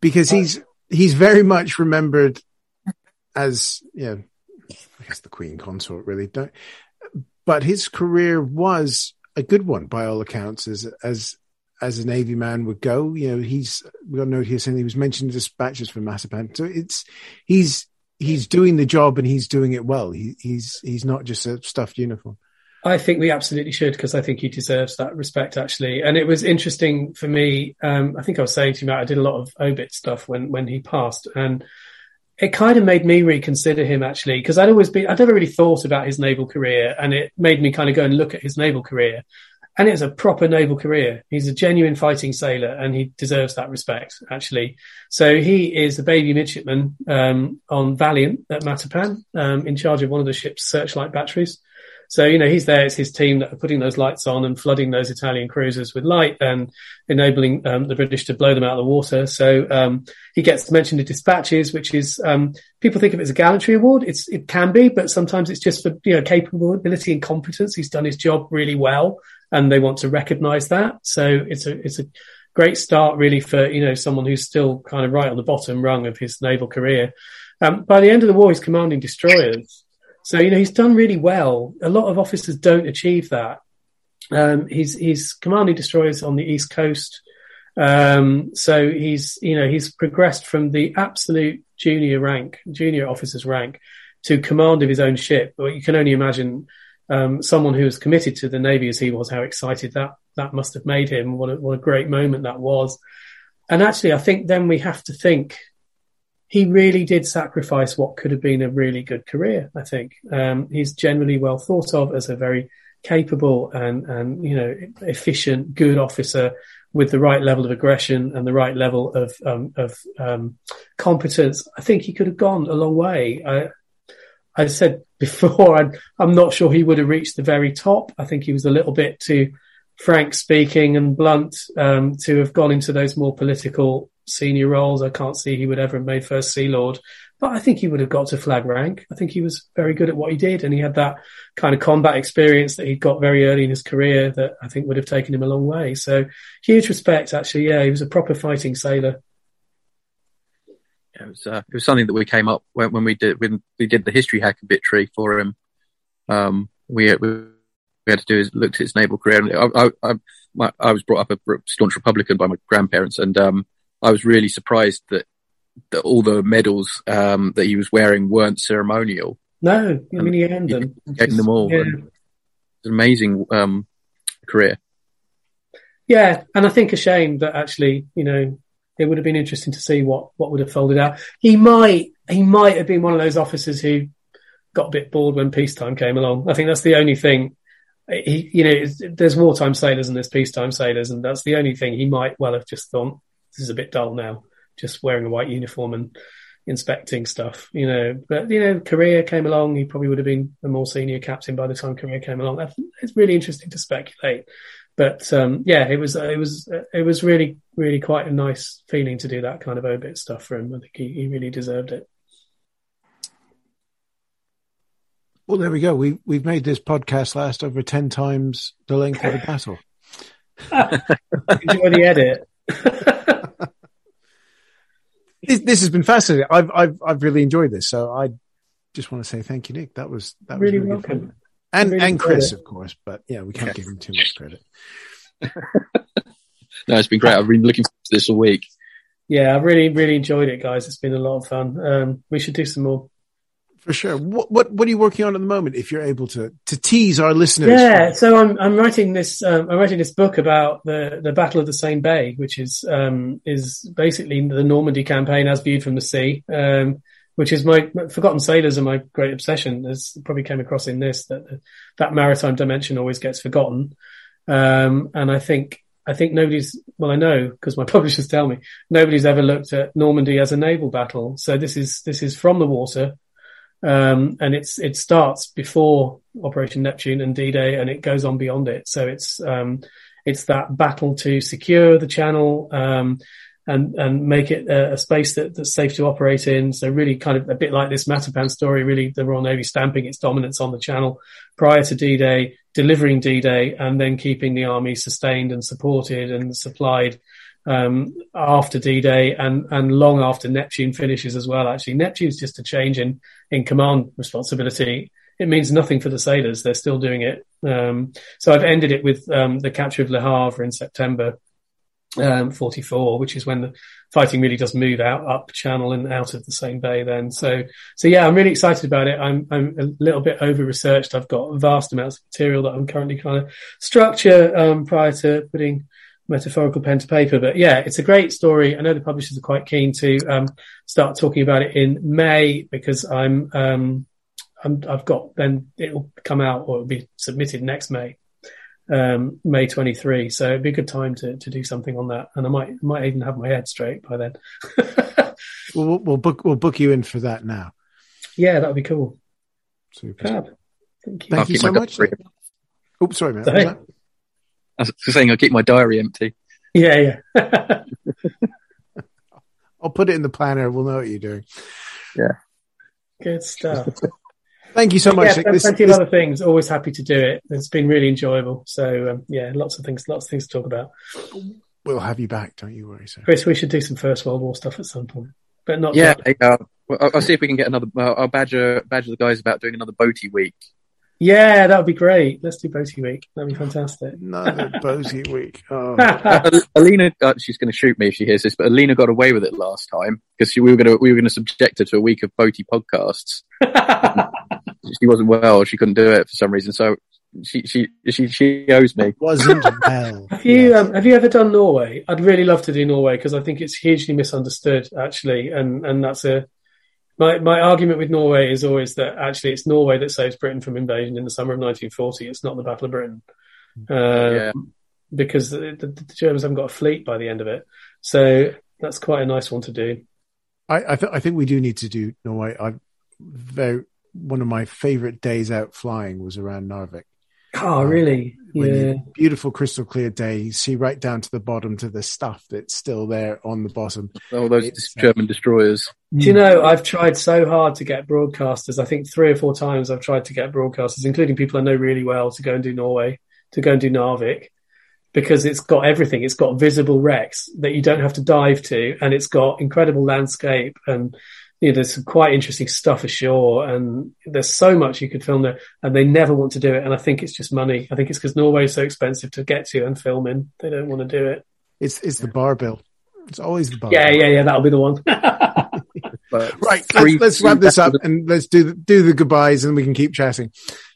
because he's he's very much remembered as you know, I guess the Queen consort really don't, but his career was a good one by all accounts as as as a navy man would go. You know, he's we got a note here saying he was mentioned in dispatches for Matapan. So it's he's he's doing the job and he's doing it well. He, he's he's not just a stuffed uniform. I think we absolutely should because I think he deserves that respect actually. And it was interesting for me. Um, I think I was saying to you, Matt, I did a lot of obit stuff when when he passed, and it kind of made me reconsider him actually because I'd always been I'd never really thought about his naval career, and it made me kind of go and look at his naval career. And it's a proper naval career. He's a genuine fighting sailor, and he deserves that respect actually. So he is a baby midshipman um, on Valiant at Matapan, um, in charge of one of the ship's searchlight batteries. So, you know, he's there. It's his team that are putting those lights on and flooding those Italian cruisers with light and enabling um, the British to blow them out of the water. So, um, he gets mentioned in dispatches, which is, um, people think of it as a gallantry award. It's, it can be, but sometimes it's just for, you know, capability and competence. He's done his job really well and they want to recognize that. So it's a, it's a great start really for, you know, someone who's still kind of right on the bottom rung of his naval career. Um, by the end of the war, he's commanding destroyers. So, you know, he's done really well. A lot of officers don't achieve that. Um, he's, he's commanding destroyers on the East Coast. Um, so he's, you know, he's progressed from the absolute junior rank, junior officer's rank to command of his own ship. But you can only imagine, um, someone who was committed to the Navy as he was, how excited that, that must have made him. What a, what a great moment that was. And actually, I think then we have to think he really did sacrifice what could have been a really good career. I think um, he's generally well thought of as a very capable and and you know efficient, good officer with the right level of aggression and the right level of um, of um, competence. I think he could have gone a long way. I, I said before, I'm, I'm not sure he would have reached the very top. I think he was a little bit too frank speaking and blunt um, to have gone into those more political senior roles. I can't see he would ever have made first Sea Lord, but I think he would have got to flag rank. I think he was very good at what he did, and he had that kind of combat experience that he got very early in his career that I think would have taken him a long way. So huge respect, actually. Yeah, he was a proper fighting sailor. It was uh, it was something that we came up when, when we did when we did the history hack obituary for him. Um, we, we we had to do is looked at his naval career. I, I, I, my, I was brought up a staunch Republican by my grandparents, and um, I was really surprised that, that all the medals um, that he was wearing weren't ceremonial. No, I mean he earned them. Them all. Yeah. An amazing um, career. Yeah, and I think a shame that actually, you know, it would have been interesting to see what what would have folded out. He might he might have been one of those officers who got a bit bored when peacetime came along. I think that's the only thing. He, you know, there's wartime sailors and there's peacetime sailors, and that's the only thing he might well have just thought this is a bit dull now, just wearing a white uniform and inspecting stuff, you know. But you know, Korea came along. He probably would have been a more senior captain by the time Korea came along. It's really interesting to speculate. But um, yeah, it was it was it was really really quite a nice feeling to do that kind of obit stuff for him. I think he, he really deserved it. Well, there we go. We we've made this podcast last over ten times the length of the battle. Enjoy the edit. this, this, has been fascinating. I've, I've, I've really enjoyed this. So I just want to say thank you, Nick. That was, that was really, really welcome. And, and Chris, of course, but yeah, we can't give him too much credit. no, it's been great. I've been looking forward to this all week. Yeah, I really, really enjoyed it, guys. It's been a lot of fun. Um, we should do some more. For sure. What, what what are you working on at the moment? If you're able to to tease our listeners. Yeah, so I'm I'm writing this um, I'm writing this book about the the Battle of the Seine Bay, which is um, is basically the Normandy campaign as viewed from the sea. Um, which is my forgotten sailors are my great obsession. As probably came across in this that that maritime dimension always gets forgotten, um, and I think I think nobody's well I know because my publishers tell me nobody's ever looked at Normandy as a naval battle. So this is this is from the water um, and it's, it starts before Operation Neptune and D-Day and it goes on beyond it. So it's, um, it's that battle to secure the channel, um, and, and make it a, a space that, that's safe to operate in. So really kind of a bit like this Matapan story, really the Royal Navy stamping its dominance on the channel prior to D-Day, delivering D-Day and then keeping the army sustained and supported and supplied um, after D-Day and, and long after Neptune finishes as well. Actually, Neptune's just a change in, in command responsibility. It means nothing for the sailors. They're still doing it. Um, so I've ended it with, um, the capture of Le Havre in September, um, 44, which is when the fighting really does move out up channel and out of the Seine Bay then. So, so yeah, I'm really excited about it. I'm, I'm a little bit over researched. I've got vast amounts of material that I'm currently trying to structure, um, prior to putting, metaphorical pen to paper. But yeah, it's a great story. I know the publishers are quite keen to um, start talking about it in May because I'm, um, I'm I've got then it'll come out or it'll be submitted next May, um, May 23. So it'd be a good time to, to do something on that, and I might might even have my head straight by then. we'll, we'll book we'll book you in for that now. Yeah, that would be cool. Super. Fab. Thank you. Thank you so much. Oops, sorry, man. Sorry. What was I was saying I'll keep my diary empty. Yeah, yeah. I'll put it in the planner. We'll know what you're doing. Yeah. Good stuff. Thank you so much. yeah, Nick. plenty This- of other things. Always happy to do it. It's been really enjoyable. So um, yeah, lots of things, lots of things to talk about. we'll have you back. Don't you worry, sir. Chris, we should do some First World War stuff at some point, but not Yeah, yet. uh, well, I'll, I'll see if we can get another. Uh, I'll badger badger the guys about doing another boaty week. Yeah, that would be great. Let's do Boaty Week. That'd be fantastic. Another Bosie week. Oh. Uh, Alina, uh, she's going to shoot me if she hears this, but Alina got away with it last time because we were going to we were going to subject her to a week of boaty podcasts. she wasn't well; she couldn't do it for some reason. So she she she she owes me. Wasn't well. Have you um, have you ever done Norway? I'd really love to do Norway because I think it's hugely misunderstood actually, and and that's a my my argument with Norway is always that actually it's Norway that saves Britain from invasion in the summer of 1940. It's not the Battle of Britain, uh, Yeah. because the, the, the Germans haven't got a fleet by the end of it. So that's quite a nice one to do. I I, th- I think we do need to do Norway. I very one of my favorite days out flying was around Narvik. Oh, really? When Yeah. beautiful crystal clear day. You see right down to the bottom to the stuff that's still there on the bottom. All those It's, uh, German destroyers. Do you know, I've tried so hard to get broadcasters. I think three or four times I've tried to get broadcasters, including people I know really well, to go and do Norway, to go and do Narvik, because it's got everything. It's got visible wrecks that you don't have to dive to, and it's got incredible landscape, and you know, there's some quite interesting stuff ashore, and there's so much you could film there, and they never want to do it. And I think it's just money. I think it's because Norway is so expensive to get to and film in. They don't want to do it. It's it's the bar bill. It's always the bar. Yeah, bill. yeah, yeah. That'll be the one. Right. three- Let's, let's wrap this up and let's do the, do the goodbyes and we can keep chatting.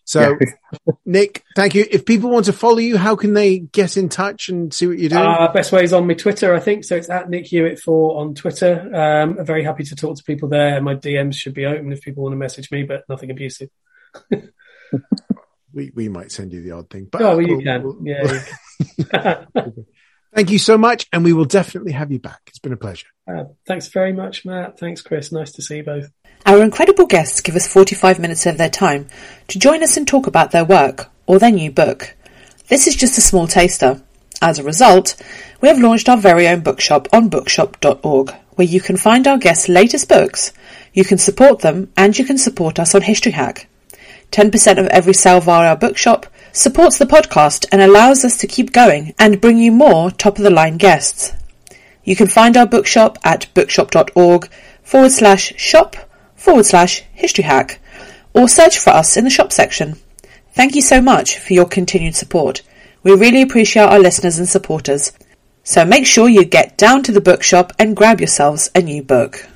So, Nick, thank you. If people want to follow you, how can they get in touch and see what you're doing? Uh, best way is on my Twitter, I think. So it's at Nick Hewitt for on Twitter. Um, I'm very happy to talk to people there. My DMs should be open if people want to message me, but nothing abusive. we we might send you the odd thing, but Oh, well, you we'll- can. we'll- Yeah. Thank you so much, and we will definitely have you back. It's been a pleasure. Uh, thanks very much, Matt. Thanks, Chris. Nice to see you both. Our incredible guests give us 45 minutes of their time to join us and talk about their work or their new book. This is just a small taster. As a result, we have launched our very own bookshop on bookshop.org, where you can find our guests' latest books, you can support them, and you can support us on History Hack. 10% of every sale via our bookshop supports the podcast and allows us to keep going and bring you more top of the line guests. You can find our bookshop at bookshop.org forward slash shop forward slash history hack or search for us in the shop section. Thank you so much for your continued support. We really appreciate our listeners and supporters. So make sure you get down to the bookshop and grab yourselves a new book.